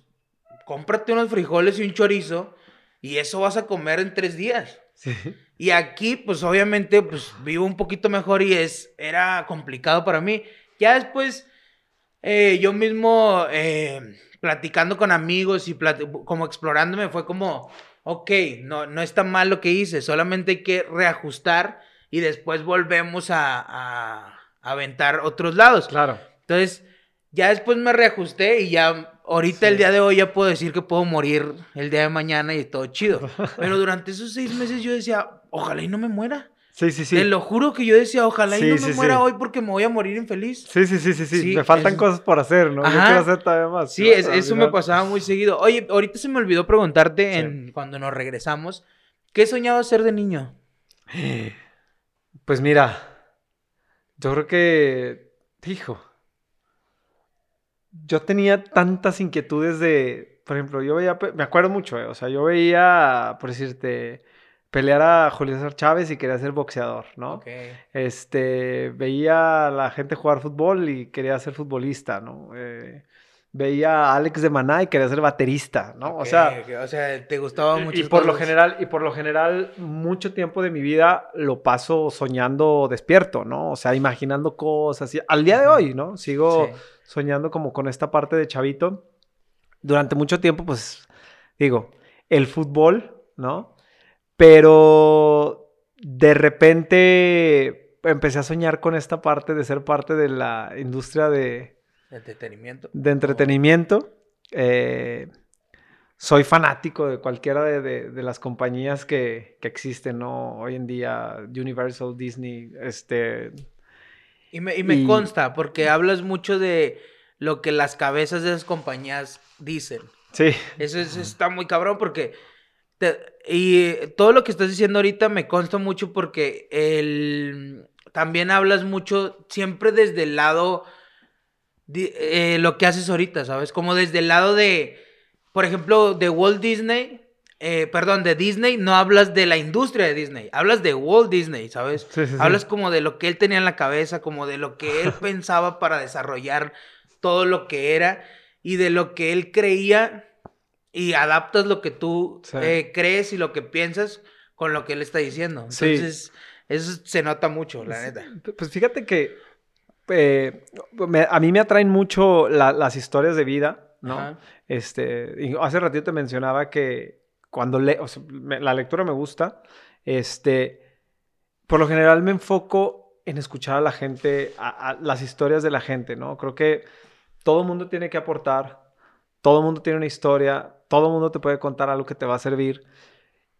cómprate unos frijoles y un chorizo y eso vas a comer en tres días. Y aquí, pues obviamente, pues vivo un poquito mejor y es, era complicado para mí. Ya después, eh, yo mismo eh, platicando con amigos y como explorándome, fue como, ok, no, no está mal lo que hice, solamente hay que reajustar y después volvemos a, a, a aventar otros lados. Claro. Entonces, ya después me reajusté y ya ahorita el día de hoy ya puedo decir que puedo morir el día de mañana y todo chido. Pero durante esos seis meses yo decía, ojalá y no me muera. Sí, sí, sí. Te lo juro que yo decía, ojalá y no me muera hoy porque me voy a morir infeliz. Sí, sí, sí, sí, sí. Me faltan cosas por hacer, ¿no? Yo quiero hacer todavía más. Sí, eso me pasaba muy seguido. Oye, ahorita se me olvidó preguntarte en, cuando nos regresamos, ¿qué soñaba ser de niño? Pues mira, yo creo que, hijo, yo tenía tantas inquietudes de, por ejemplo, yo veía, me acuerdo mucho, eh, o sea, yo veía, por decirte, pelear a Julio César Chávez y quería ser boxeador, ¿no? Este, veía a la gente jugar fútbol y quería ser futbolista, ¿no? Eh, veía a Alex de Maná y quería ser baterista, ¿no? o sea, o sea, te gustaba mucho. Y por lo general, y por lo general, mucho tiempo de mi vida lo paso soñando despierto, ¿no? O sea, imaginando cosas. Y al día de hoy, ¿no? Sigo soñando como con esta parte de chavito. Durante mucho tiempo, pues, digo, el fútbol, ¿no? Pero de repente empecé a soñar con esta parte de ser parte de la industria de de entretenimiento. De entretenimiento. Eh, soy fanático de cualquiera de, las compañías que, existen, ¿no? Hoy en día, Universal, Disney, este... Y me, consta, porque hablas mucho de lo que las cabezas de esas compañías dicen. Sí. Eso, está muy cabrón porque... y todo lo que estás diciendo ahorita me consta mucho porque el, también hablas mucho siempre desde el lado eh, lo que haces ahorita, ¿sabes? Como desde el lado de, por ejemplo, de Walt Disney, eh, perdón, de Disney, no hablas de la industria de Disney, hablas de Walt Disney, ¿sabes? hablas como de lo que él tenía en la cabeza, como de lo que él pensaba para desarrollar todo lo que era y de lo que él creía y adaptas lo que tú eh, crees y lo que piensas con lo que él está diciendo. Entonces, eso se nota mucho, la neta. Pues fíjate que eh, a mí me atraen mucho las historias de vida, ¿no? Este, hace ratito te mencionaba que cuando leo, la lectura me gusta, este, por lo general me enfoco en escuchar a la gente, a, las historias de la gente, ¿no? Creo que todo el mundo tiene que aportar, todo el mundo tiene una historia, todo el mundo te puede contar algo que te va a servir.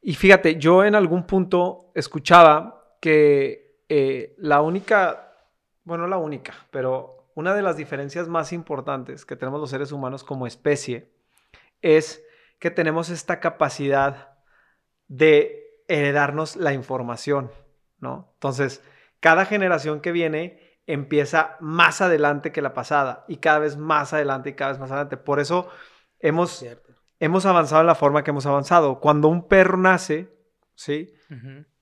Y fíjate, yo en algún punto escuchaba que eh, la única bueno, la única, pero una de las diferencias más importantes que tenemos los seres humanos como especie es que tenemos esta capacidad de heredarnos la información, ¿no? Entonces, cada generación que viene empieza más adelante que la pasada y cada vez más adelante y cada vez más adelante. Por eso hemos, hemos avanzado en la forma que hemos avanzado. Cuando un perro nace, ¿sí?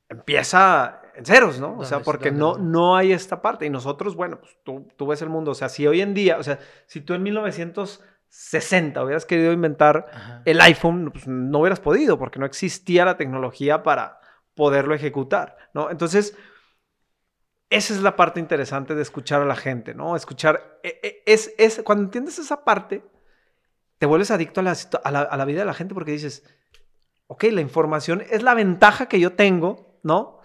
Empieza ceros, ¿no? O sea, porque no, no hay esta parte. Y nosotros, bueno, pues tú, tú, ves el mundo. O sea, si hoy en día, o sea, si tú en 1960 hubieras querido inventar el iPhone, pues no hubieras podido, porque no existía la tecnología para poderlo ejecutar, ¿no? Entonces, esa es la parte interesante de escuchar a la gente, ¿no? Escuchar, e, e, es, es, cuando entiendes esa parte, te vuelves adicto a la, a la, a la vida de la gente porque dices, ok, la información es la ventaja que yo tengo, ¿no?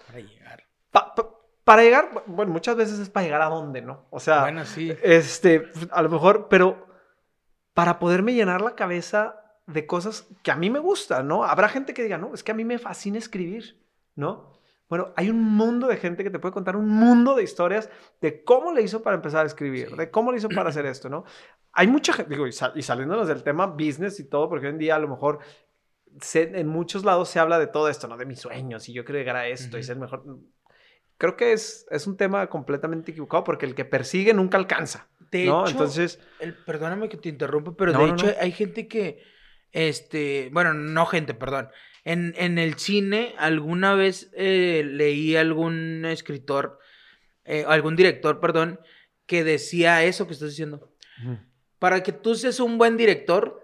Para llegar, bueno, muchas veces es para llegar a dónde, ¿no? O sea, bueno, sí. este, a lo mejor, pero para poderme llenar la cabeza de cosas que a mí me gustan, ¿no? Habrá gente que diga, no, es que a mí me fascina escribir, ¿no? Bueno, hay un mundo de gente que te puede contar un mundo de historias de cómo le hizo para empezar a escribir, de cómo le hizo para hacer esto, ¿no? Hay mucha gente, digo, y, saliéndonos del tema business y todo, porque hoy en día a lo mejor en muchos lados se habla de todo esto, ¿no? De mis sueños y yo quiero llegar a esto y ser mejor creo que es, es un tema completamente equivocado porque el que persigue nunca alcanza. De ¿no? hecho, Entonces, el, perdóname que te interrumpa, pero de hecho hay gente que, este, bueno, no gente, perdón. En, en el cine alguna vez eh, leí algún escritor, eh, algún director, perdón, que decía eso que estás diciendo. Para que tú seas un buen director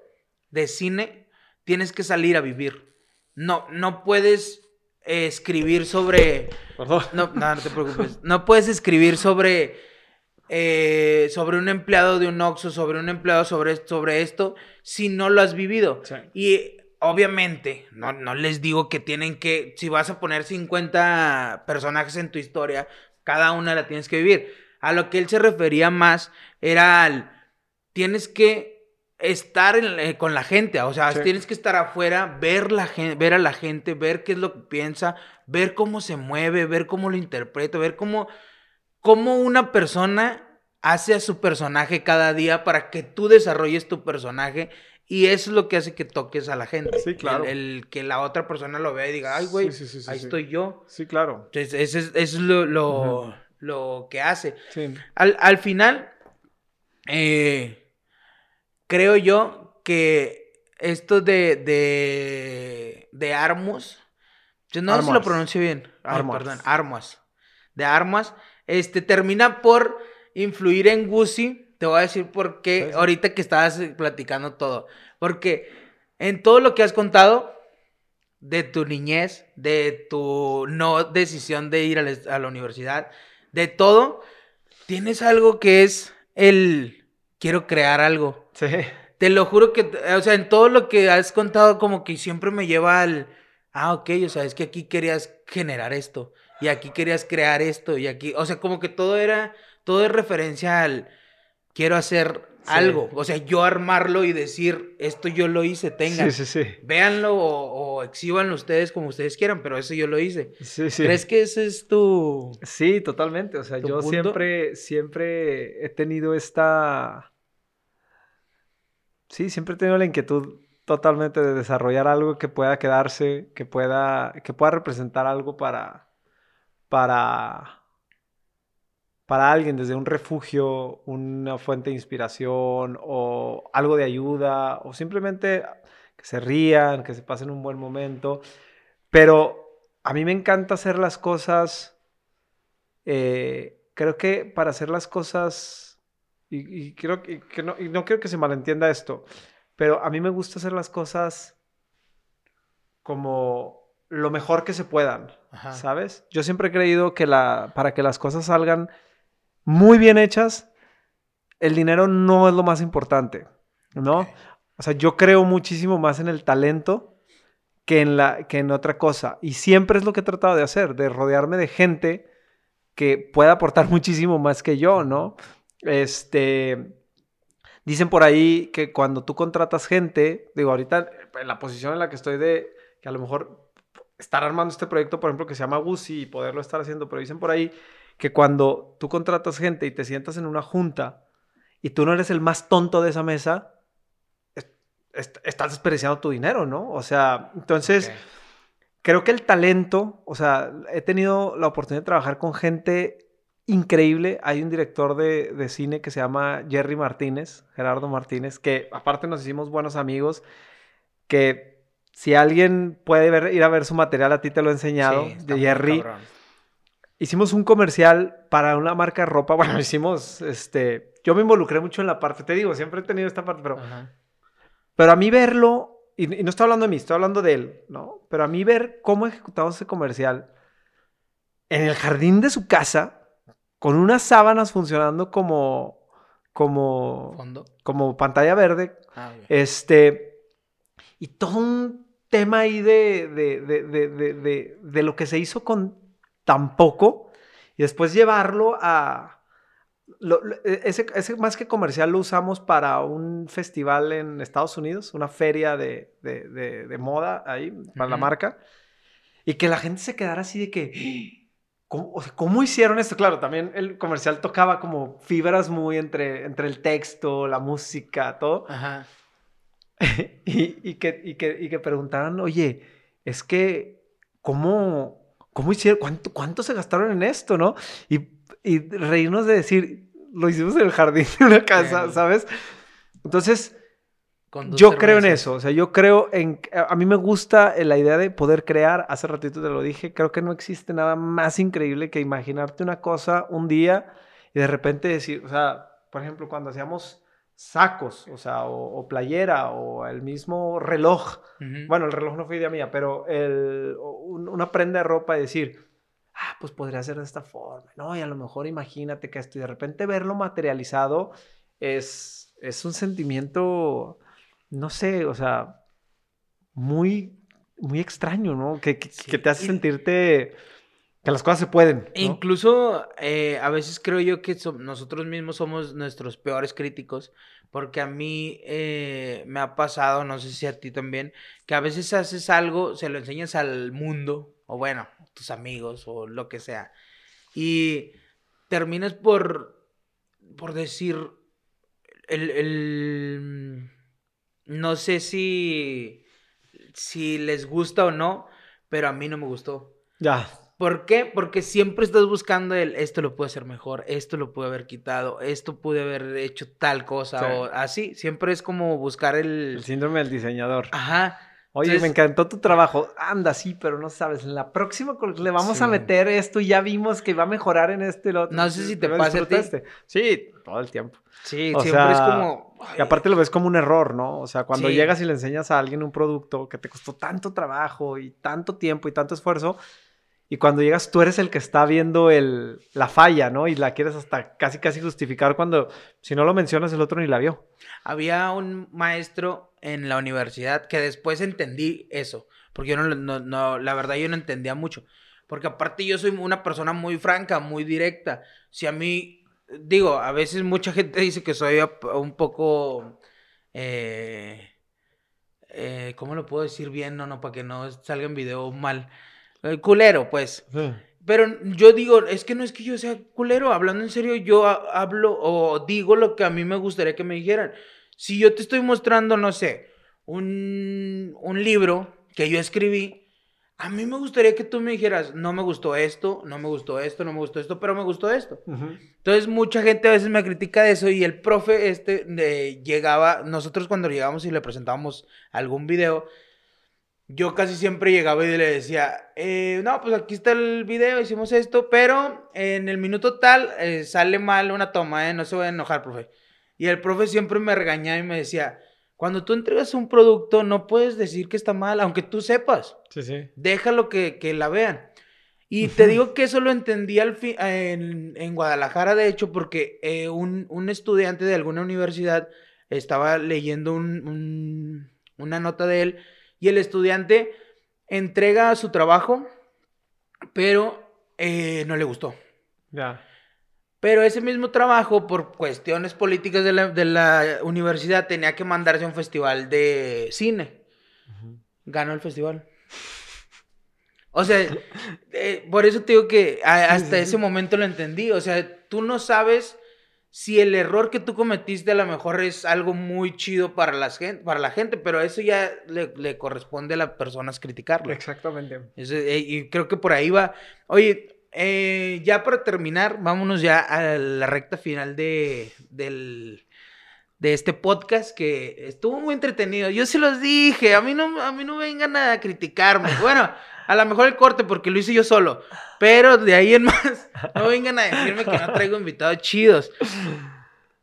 de cine, tienes que salir a vivir. No, no puedes escribir sobre. No, no, no te preocupes. No puedes escribir sobre. Eh, sobre un empleado de un Oxxo, sobre un empleado sobre, sobre esto, si no lo has vivido. Y obviamente, no, no les digo que tienen que. Si vas a poner 50 personajes en tu historia, cada una la tienes que vivir. A lo que él se refería más era al. Tienes que estar eh, con la gente, o sea, tienes que estar afuera, ver, la ver a la gente, ver qué es lo que piensa, ver cómo se mueve, ver cómo lo interpreta, ver cómo, cómo una persona hace a su personaje cada día para que tú desarrolles tu personaje y eso es lo que hace que toques a la gente. Sí, claro. El, que la otra persona lo vea y diga, ay, güey, ahí estoy yo. Sí, claro. Entonces, eso es, lo, lo, que hace. Al, al final, eh, creo yo que esto de, de, de Armus, yo no sé si lo pronuncio bien, perdón, Armas, de Armas, este, termina por influir en Guzzi, te voy a decir por qué, ahorita que estabas platicando todo. Porque en todo lo que has contado, de tu niñez, de tu no decisión de ir a la, universidad, de todo, tienes algo que es el quiero crear algo. Sí. Te lo juro que, o sea, en todo lo que has contado, como que siempre me lleva al, ah, ok, o sea, es que aquí querías generar esto, y aquí querías crear esto, y aquí, o sea, como que todo era, todo es referencia al, quiero hacer algo. O sea, yo armarlo y decir, esto yo lo hice, tengan. Sí, sí, sí. Véanlo o, exhibanlo ustedes como ustedes quieran, pero eso yo lo hice. Sí, sí. ¿Crees que ese es tu. Sí, totalmente. O sea, yo siempre, siempre he tenido esta. Sí, siempre he tenido la inquietud totalmente de desarrollar algo que pueda quedarse, que pueda, que pueda representar algo para. para para alguien desde un refugio, una fuente de inspiración o algo de ayuda o simplemente que se rían, que se pasen un buen momento. Pero a mí me encanta hacer las cosas, eh, creo que para hacer las cosas, y, creo que, no, y no quiero que se malentienda esto, pero a mí me gusta hacer las cosas como lo mejor que se puedan, ¿sabes? Yo siempre he creído que la, para que las cosas salgan muy bien hechas, el dinero no es lo más importante, ¿no? O sea, yo creo muchísimo más en el talento que en, la, que en otra cosa. Y siempre es lo que he tratado de hacer, de rodearme de gente que pueda aportar muchísimo más que yo, ¿no? Este, dicen por ahí que cuando tú contratas gente, digo, ahorita en la posición en la que estoy de que a lo mejor estar armando este proyecto, por ejemplo, que se llama Gucci y poderlo estar haciendo, pero dicen por ahí que cuando tú contratas gente y te sientas en una junta y tú no eres el más tonto de esa mesa, estás desperdiciando tu dinero, ¿no? O sea, entonces, creo que el talento, o sea, he tenido la oportunidad de trabajar con gente increíble. Hay un director de, cine que se llama Jerry Martínez, Gerardo Martínez, que aparte nos hicimos buenos amigos, que si alguien puede ir a ver su material, a ti te lo he enseñado, de Jerry hicimos un comercial para una marca de ropa. Bueno, hicimos, este, yo me involucré mucho en la parte, te digo, siempre he tenido esta parte, pero, pero a mí verlo, y, no estoy hablando de mí, estoy hablando de él, ¿no? Pero a mí ver cómo ejecutamos ese comercial en el jardín de su casa, con unas sábanas funcionando como, como, como pantalla verde, ah, este, y todo un tema ahí de, de, de, de lo que se hizo con tampoco. Y después llevarlo a... E, ese, ese, más que comercial lo usamos para un festival en Estados Unidos, una feria de, de, de, moda ahí, para la marca. Y que la gente se quedara así de que... ¿Cómo, ¿Cómo, hicieron esto? Claro, también el comercial tocaba como fibras muy entre, entre el texto, la música, todo. Ajá. y, y, que, y, que, y que preguntaran, oye, es que, ¿cómo, ¿cómo hicieron? ¿Cuánto, cuánto se gastaron en esto, no? Y, y reírnos de decir, lo hicimos en el jardín de una casa, ¿sabes? Entonces, yo creo en eso, o sea, yo creo en... A mí me gusta la idea de poder crear, hace ratito te lo dije, creo que no existe nada más increíble que imaginarte una cosa un día y de repente decir, o sea, por ejemplo, cuando hacíamos sacos, o sea, o, playera, o el mismo reloj. Bueno, el reloj no fue idea mía, pero el, una prenda de ropa y decir, ah, pues podría ser de esta forma, ¿no? Y a lo mejor imagínate que esto, y de repente verlo materializado es, es un sentimiento, no sé, o sea, muy, muy extraño, ¿no? Que, que te hace sentirte que las cosas se pueden. Incluso eh, a veces creo yo que nosotros mismos somos nuestros peores críticos, porque a mí eh, me ha pasado, no sé si a ti también, que a veces haces algo, se lo enseñas al mundo, o bueno, tus amigos, o lo que sea, y terminas por, por decir, el, el, no sé si, si les gusta o no, pero a mí no me gustó. Ya. ¿Por qué? Porque siempre estás buscando el, esto lo puede hacer mejor, esto lo puede haber quitado, esto pude haber hecho tal cosa o así. Siempre es como buscar el... El síndrome del diseñador. Ajá. Oye, me encantó tu trabajo. Anda, sí, pero no sabes. En la próxima le vamos a meter esto y ya vimos que va a mejorar en este y lo otro. No sé si te pasa a ti. Sí, todo el tiempo. Sí, siempre es como. Y aparte lo ves como un error, ¿no? O sea, cuando llegas y le enseñas a alguien un producto que te costó tanto trabajo y tanto tiempo y tanto esfuerzo, y cuando llegas tú eres el que está viendo el, la falla, ¿no? Y la quieres hasta casi, casi justificar cuando, si no lo mencionas, el otro ni la vio. Había un maestro en la universidad que después entendí eso, porque yo no, no, la verdad yo no entendía mucho, porque aparte yo soy una persona muy franca, muy directa. Si a mí, digo, a veces mucha gente dice que soy un poco... Eh, eh, ¿Cómo lo puedo decir bien? No, no, para que no salga en video mal el culero, pues. Pero yo digo, es que no es que yo sea culero, hablando en serio, yo hablo o digo lo que a mí me gustaría que me dijeran. Si yo te estoy mostrando, no sé, un, un libro que yo escribí, a mí me gustaría que tú me dijeras, no me gustó esto, no me gustó esto, no me gustó esto, pero me gustó esto. Entonces mucha gente a veces me critica de eso y el profe este llegaba, nosotros cuando llegamos y le presentábamos algún video, yo casi siempre llegaba y le decía, eh, no, pues aquí está el video, hicimos esto, pero en el minuto tal eh, sale mal una toma, ¿eh? no se voy a enojar, profe. Y el profe siempre me regañaba y me decía, cuando tú entregas un producto no puedes decir que está mal, aunque tú sepas. Sí, sí. Déjalo que, que la vean. Y te digo que eso lo entendí al en, en, Guadalajara, de hecho, porque eh, un, un, estudiante de alguna universidad estaba leyendo un, una nota de él y el estudiante entrega su trabajo, pero eh, no le gustó. Ya. Pero ese mismo trabajo, por cuestiones políticas de la, universidad, tenía que mandarse a un festival de cine. Ganó el festival. O sea, eh, por eso te digo que hasta ese momento lo entendí. O sea, tú no sabes si el error que tú cometiste a lo mejor es algo muy chido para, las para la gente, pero eso ya le, corresponde a las personas criticarlo. Exactamente. Eh, y creo que por ahí va. Oye, eh, ya para terminar, vámonos ya a la recta final de, del, de este podcast que estuvo muy entretenido. Yo se los dije, a mí no, a mí no vengan a criticarme. Bueno, a lo mejor el corte porque lo hice yo solo. Pero de ahí en más, no vengan a decirme que no traigo invitados chidos.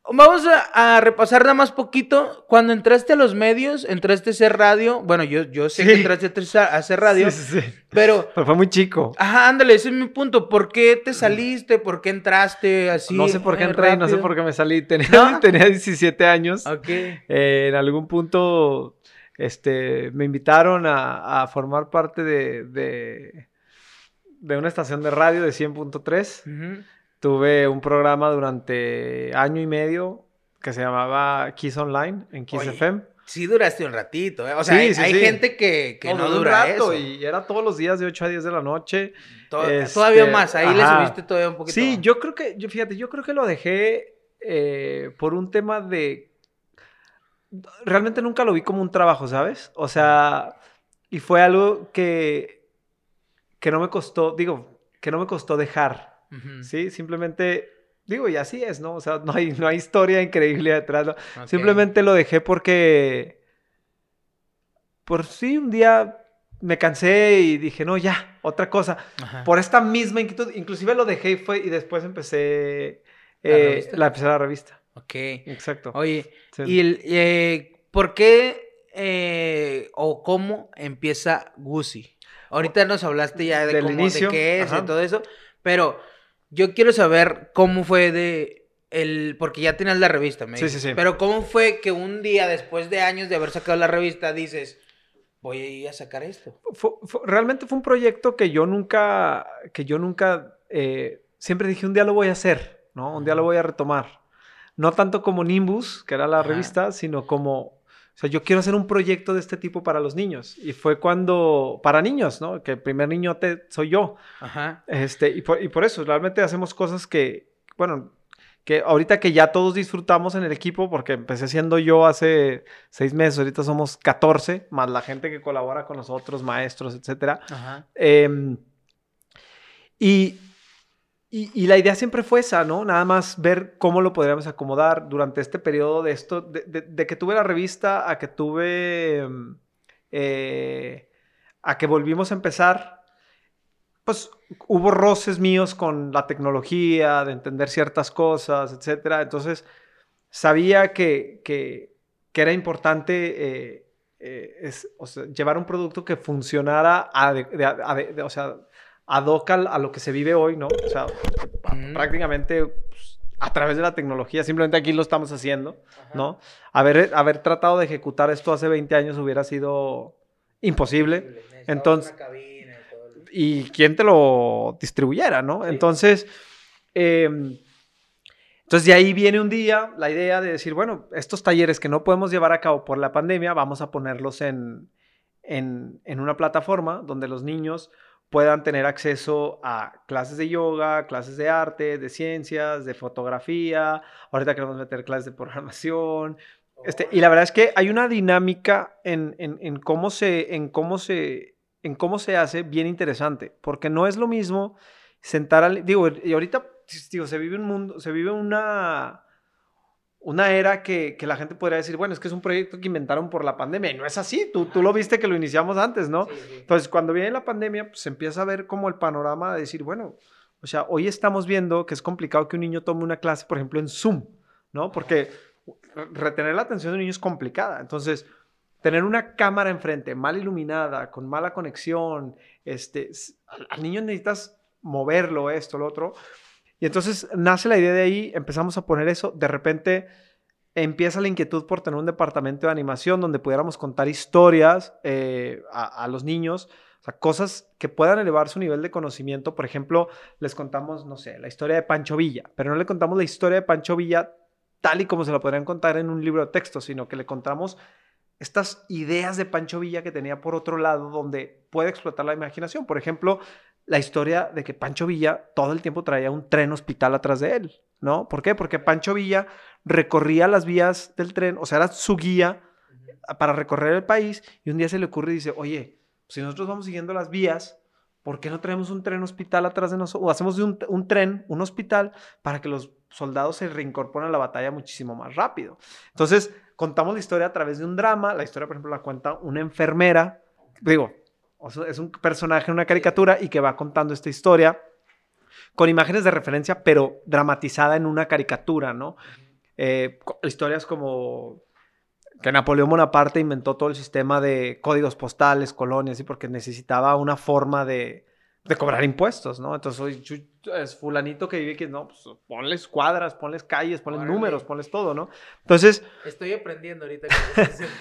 Vamos a, repasar nada más poquito. Cuando entraste a los medios, entraste a hacer radio. Bueno, yo, yo sé que entraste a hacer radio. Sí, sí, pero, pero, fue muy chico. Ajá, ándale, ese es mi punto. ¿Por qué te saliste? ¿Por qué entraste así? No sé por qué entré, no sé por qué me salí. Tenía, tenía 17 años. Ok. Eh, en algún punto este, me invitaron a, formar parte de, de, una estación de radio de 100.3. Tuve un programa durante año y medio que se llamaba Kiss Online en Kiss FM. Sí duraste un ratito, ¿eh? O sea, hay, gente que, no, dura eso. Y era todos los días de 8 a 10 de la noche. Este, todavía más, ahí le subiste todavía un poquito Sí, yo creo que, yo, fíjate, yo creo que lo dejé eh, por un tema de realmente nunca lo vi como un trabajo, ¿sabes? O sea, y fue algo que, que no me costó, digo, que no me costó dejar, ¿sí? Simplemente, digo, y así es, ¿no? O sea, no hay, no hay historia increíble detrás, Simplemente lo dejé porque, por sí, un día me cansé y dije, no, ya, otra cosa. Por esta misma inquietud, inclusive lo dejé y fue, y después empecé, eh, la, empecé la revista. Ok. Exacto. Oye, ¿y el, eh, por qué eh, o cómo empieza Gucci? Ahorita nos hablaste ya de, cómo, de qué es y todo eso, pero yo quiero saber cómo fue de el, porque ya tienes la revista, me sí, sí, sí. Pero cómo fue que un día, después de años de haber sacado la revista, dices, voy a ir a sacar esto. realmente fue un proyecto que yo nunca, que yo nunca, eh, siempre dije, un día lo voy a hacer, ¿no? Un día lo voy a retomar no tanto como Nimbus, que era la revista, sino como, o sea, yo quiero hacer un proyecto de este tipo para los niños. Y fue cuando, para niños, ¿no? Que el primer niño te, soy yo. Ajá. Este, y por, y por eso, realmente hacemos cosas que, bueno, que ahorita que ya todos disfrutamos en el equipo, porque empecé siendo yo hace seis meses, ahorita somos 14, más la gente que colabora con nosotros, maestros, etcétera. Ajá. Em, y y, la idea siempre fue esa, ¿no? Nada más ver cómo lo podríamos acomodar durante este periodo de esto, de, que tuve la revista a que tuve, mm, eh, a que volvimos a empezar, pues hubo roces míos con la tecnología, de entender ciertas cosas, etc. Entonces, sabía que, que, era importante eh, eh, llevar un producto que funcionara a, o sea, ad hoc a, lo que se vive hoy, ¿no? O sea, prácticamente pues, a través de la tecnología, simplemente aquí lo estamos haciendo, ¿no? Haber, haber tratado de ejecutar esto hace 20 años hubiera sido imposible. Entonces, y quién te lo distribuyera, ¿no? Entonces, em, entonces de ahí viene un día la idea de decir, bueno, estos talleres que no podemos llevar a cabo por la pandemia, vamos a ponerlos en, en, una plataforma donde los niños puedan tener acceso a clases de yoga, clases de arte, de ciencias, de fotografía. Ahorita queremos meter clases de programación. Este, y la verdad es que hay una dinámica en, en, cómo se, en, cómo se, en cómo se hace bien interesante, porque no es lo mismo sentar al... Digo, y ahorita digo, se vive un mundo, se vive una, una era que, que, la gente podría decir, bueno, es que es un proyecto que inventaron por la pandemia. Y no es así, tú, tú lo viste que lo iniciamos antes, ¿no? Entonces, cuando viene la pandemia, pues se empieza a ver como el panorama de decir, bueno, o sea, hoy estamos viendo que es complicado que un niño tome una clase, por ejemplo, en Zoom, ¿no? Porque retener la atención de un niño es complicada. Entonces, tener una cámara enfrente mal iluminada, con mala conexión, este, al niño necesitas moverlo, esto, lo otro. Y entonces nace la idea de ahí, empezamos a poner eso, de repente empieza la inquietud por tener un departamento de animación donde pudiéramos contar historias eh, a, los niños, cosas que puedan elevar su nivel de conocimiento. Por ejemplo, les contamos, no sé, la historia de Pancho Villa, pero no le contamos la historia de Pancho Villa tal y como se la podrían contar en un libro de texto, sino que le contamos estas ideas de Pancho Villa que tenía por otro lado donde puede explotar la imaginación. Por ejemplo, la historia de que Pancho Villa todo el tiempo traía un tren hospital atrás de él, ¿no? ¿Por qué? Porque Pancho Villa recorría las vías del tren, o sea, era su guía para recorrer el país y un día se le ocurre y dice, oye, si nosotros vamos siguiendo las vías, ¿por qué no traemos un tren hospital atrás de nosotros? O hacemos un, un tren, un hospital, para que los soldados se reincorporen a la batalla muchísimo más rápido. Entonces, contamos la historia a través de un drama. La historia, por ejemplo, la cuenta una enfermera. Digo, es un personaje, una caricatura y que va contando esta historia con imágenes de referencia, pero dramatizada en una caricatura, ¿no? Eh, historias como que Napoleón Bonaparte inventó todo el sistema de códigos postales, colonias, y porque necesitaba una forma de, de cobrar impuestos, ¿no? Entonces, soy es fulanito que vive aquí, no, pues ponles cuadras, ponles calles, ponles números, ponles todo, ¿no? Entonces... Estoy aprendiendo ahorita,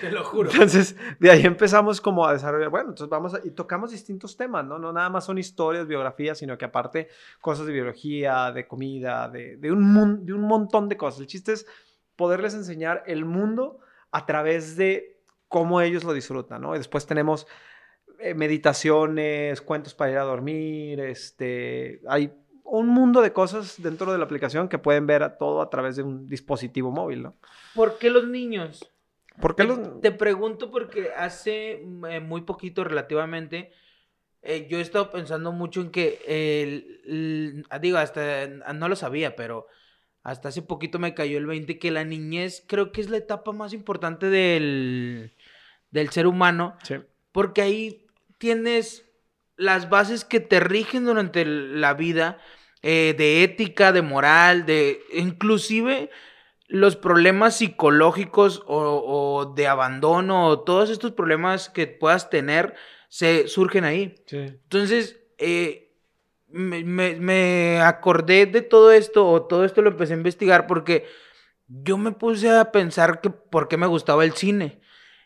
te lo juro. Entonces, de ahí empezamos como a desarrollar, bueno, entonces vamos a, y tocamos distintos temas, ¿no? No nada más son historias, biografías, sino que aparte cosas de biología, de comida, de, de, un, de un montón de cosas. El chiste es poderles enseñar el mundo a través de cómo ellos lo disfrutan, ¿no? Y después tenemos eh, meditaciones, cuentos para ir a dormir, este, hay un mundo de cosas dentro de la aplicación que pueden ver todo a través de un dispositivo móvil, ¿no? ¿Por qué los niños? ¿Por qué los... Te pregunto porque hace eh, muy poquito relativamente, eh, yo he estado pensando mucho en que, el, digo, hasta no lo sabía, pero hasta hace poquito me cayó el 20 que la niñez creo que es la etapa más importante del, del ser humano. Sí. Porque ahí tienes las bases que te rigen durante la vida, eh, de ética, de moral, de inclusive los problemas psicológicos o, de abandono, todos estos problemas que puedas tener, se surgen ahí. Entonces, eh, me, me, acordé de todo esto, o todo esto lo empecé a investigar porque yo me puse a pensar que por qué me gustaba el cine.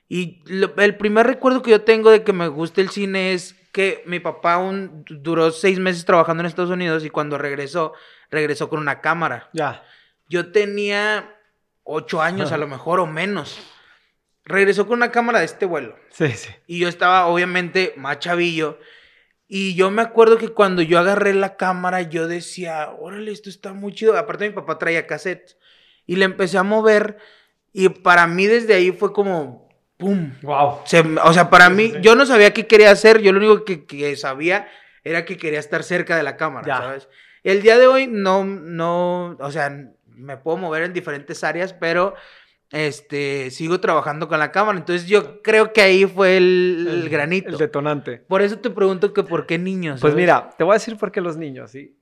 Y el primer recuerdo que yo tengo de que me gusta el cine es que mi papá un, duró seis meses trabajando en Estados Unidos y cuando regresó, regresó con una cámara. Ya. Yo tenía ocho años a lo mejor o menos. Regresó con una cámara de este vuelo. Sí, sí. Y yo estaba obviamente más chavillo. Y yo me acuerdo que cuando yo agarré la cámara, yo decía, órale, esto está muy chido. Aparte mi papá traía cassette. Y le empecé a mover. Y para mí desde ahí fue como, ¡Pum! ¡Wow! o sea, para mí, yo no sabía qué quería hacer, yo lo único que, sabía era que quería estar cerca de la cámara, ¿sabes? El día de hoy no, no, o sea, me puedo mover en diferentes áreas, pero este, sigo trabajando con la cámara. Entonces yo creo que ahí fue el, granito. El detonante. Por eso te pregunto que por qué niños. Pues mira, te voy a decir por qué los niños, ¿sí?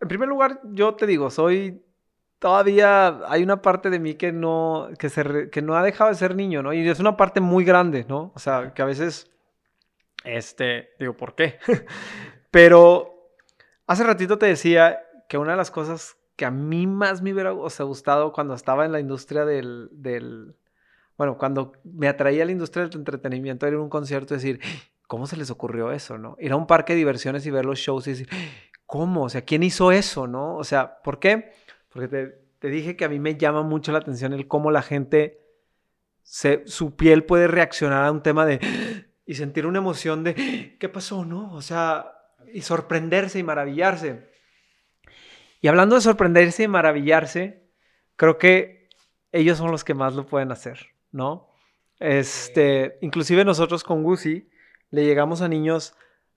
En primer lugar, yo te digo, soy todavía hay una parte de mí que no, que, se, que no ha dejado de ser niño, ¿no? Y es una parte muy grande, ¿no? O sea, que a veces, este, digo, ¿por qué? Pero hace ratito te decía que una de las cosas que a mí más me hubiera gustado cuando estaba en la industria del, del, bueno, cuando me atraía a la industria del entretenimiento, era un concierto, decir, ¿cómo se les ocurrió eso, no? Ir a un parque de diversiones y ver los shows y decir, ¿cómo? O sea, ¿quién hizo eso, no? O sea, ¿por qué? Porque te, dije que a mí me llama mucho la atención el cómo la gente, se, su piel puede reaccionar a un tema de... y sentir una emoción de, ¿qué pasó, no? O sea, y sorprenderse y maravillarse. Y hablando de sorprenderse y maravillarse, creo que ellos son los que más lo pueden hacer, ¿no? Este, inclusive nosotros con Gucci le llegamos a niños,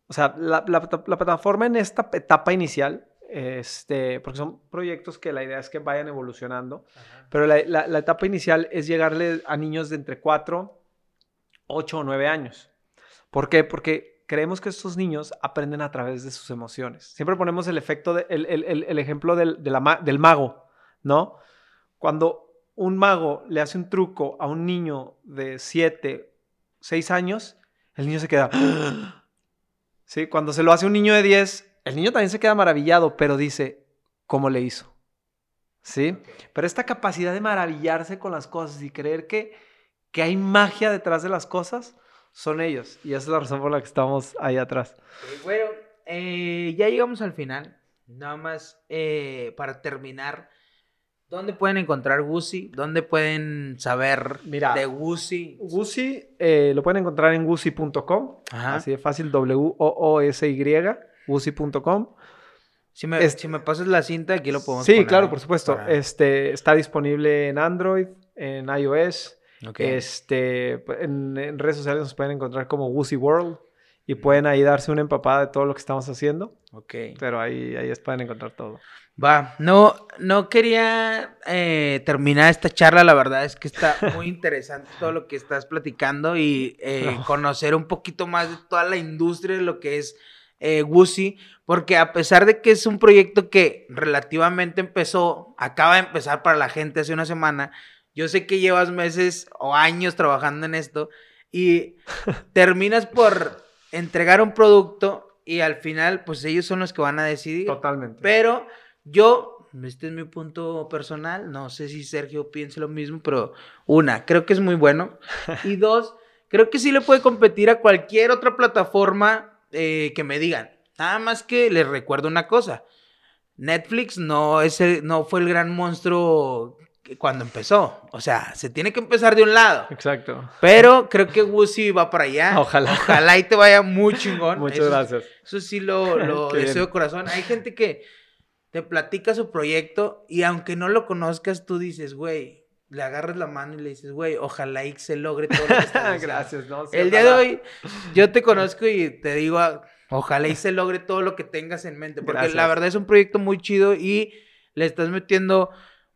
o sea, la, la plataforma en esta etapa inicial este, porque son proyectos que la idea es que vayan evolucionando, pero la, la, etapa inicial es llegarle a niños de entre 4, 8 o 9 años. ¿Por qué? Porque creemos que estos niños aprenden a través de sus emociones. Siempre ponemos el efecto, de, el, el, el, ejemplo del, de la, del mago, ¿no? Cuando un mago le hace un truco a un niño de 7, 6 años, el niño se queda... ¿Sí? Cuando se lo hace un niño de 10, el niño también se queda maravillado, pero dice, ¿cómo le hizo? ¿Sí? Pero esta capacidad de maravillarse con las cosas y creer que, que hay magia detrás de las cosas, son ellos. Y esa es la razón por la que estamos ahí atrás. bueno, eh, ya llegamos al final. Nada más eh, para terminar. ¿Dónde pueden encontrar Gucci? ¿Dónde pueden saber de Gucci? Gucci eh, lo pueden encontrar en gucci.com. Así de fácil, W-O-O-S-Y. Uzi.com. Si me, si me pasas la cinta, aquí lo podemos Sí, claro, por supuesto. Este, está disponible en Android, en iOS. Este, en, redes sociales nos pueden encontrar como Woozy World y pueden ahí darse una empapada de todo lo que estamos haciendo. Ok. Pero ahí, ahí pueden encontrar todo. Va, no, no quería eh, terminar esta charla, la verdad es que está muy interesante todo lo que estás platicando y eh, conocer un poquito más de toda la industria de lo que es eh, porque a pesar de que es un proyecto que relativamente empezó, acaba de empezar para la gente hace una semana, yo sé que llevas meses o años trabajando en esto y terminas por entregar un producto y al final, pues ellos son los que van a decidir. Totalmente. Pero yo, este es mi punto personal, no sé si Sergio piensa lo mismo, pero una, creo que es muy bueno. Y dos, creo que sí le puede competir a cualquier otra plataforma eh, que me digan. Nada más que les recuerdo una cosa. Netflix no, es no fue el gran monstruo cuando empezó. O sea, se tiene que empezar de un lado. Exacto. Pero creo que Wusi va para allá. Ojalá. Ojalá y te vaya muy chingón. Muchas gracias. Eso sí lo, lo deseo de corazón. Hay gente que te platica su proyecto y aunque no lo conozcas, tú dices, güey, le agarras la mano y le dices, güey, ojalá y se logre todo lo que Gracias, no El día de hoy, yo te conozco y te digo, ojalá y se logre todo lo que tengas en mente. Porque la verdad es un proyecto muy chido y le estás metiendo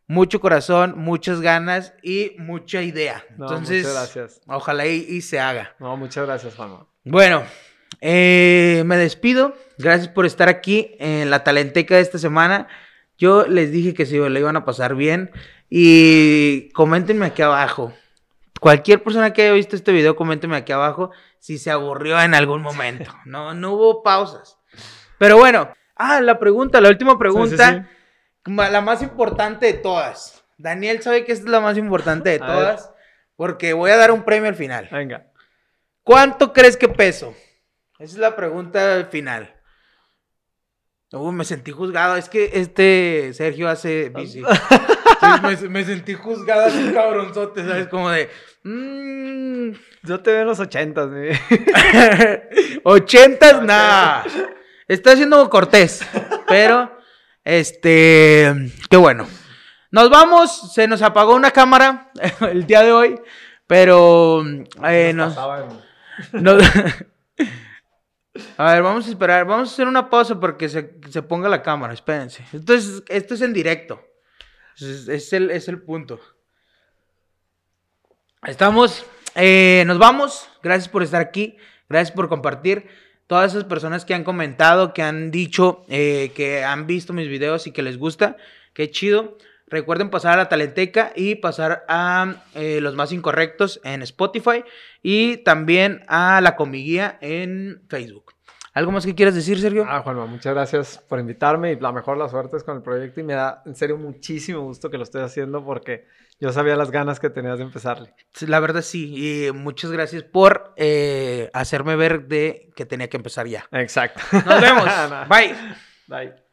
mucho corazón, muchas ganas y mucha idea. Entonces, muchas gracias. ojalá y, se haga. No, muchas gracias, Juan. Bueno, eh, me despido. Gracias por estar aquí en la Talenteca de esta semana. Yo les dije que si le iban a pasar bien. Y coméntenme aquí abajo. Cualquier persona que haya visto este video, coméntenme aquí abajo si se aburrió en algún momento. No, no hubo pausas. Pero bueno, ah, la pregunta, la última pregunta, la más importante de todas. Daniel sabe que esta es la más importante de todas, porque voy a dar un premio al final. Venga. ¿Cuánto crees que peso? Esa es la pregunta final. Uh, me sentí juzgado. Es que este Sergio hace bici. me, sentí juzgado así cabronzote, ¿sabes? Como de. Mmm... Yo te veo en los ochentas, güey. ochentas, nada. Está haciendo Cortés. Pero, este. Qué bueno. Nos vamos. Se nos apagó una cámara el día de hoy. Pero. Eh, nos, nos, a ver, vamos a esperar. Vamos a hacer una pausa porque se, se ponga la cámara. Espérense. Entonces, esto es en directo. Es, el, es el punto. Estamos, eh, nos vamos. Gracias por estar aquí. Gracias por compartir. Todas esas personas que han comentado, que han dicho eh, que han visto mis videos y que les gusta. Qué chido. Recuerden pasar a la Talenteca y pasar a eh, los más incorrectos en Spotify y también a la Comiguía en Facebook. ¿Algo más que quieras decir, Sergio? Ah, Juanma, muchas gracias por invitarme y la mejor las suertes con el proyecto y me da en serio muchísimo gusto que lo estés haciendo porque yo sabía las ganas que tenías de empezarle. La verdad sí, y muchas gracias por eh, hacerme ver de que tenía que empezar ya. Exacto. Nos vemos. Bye. Bye.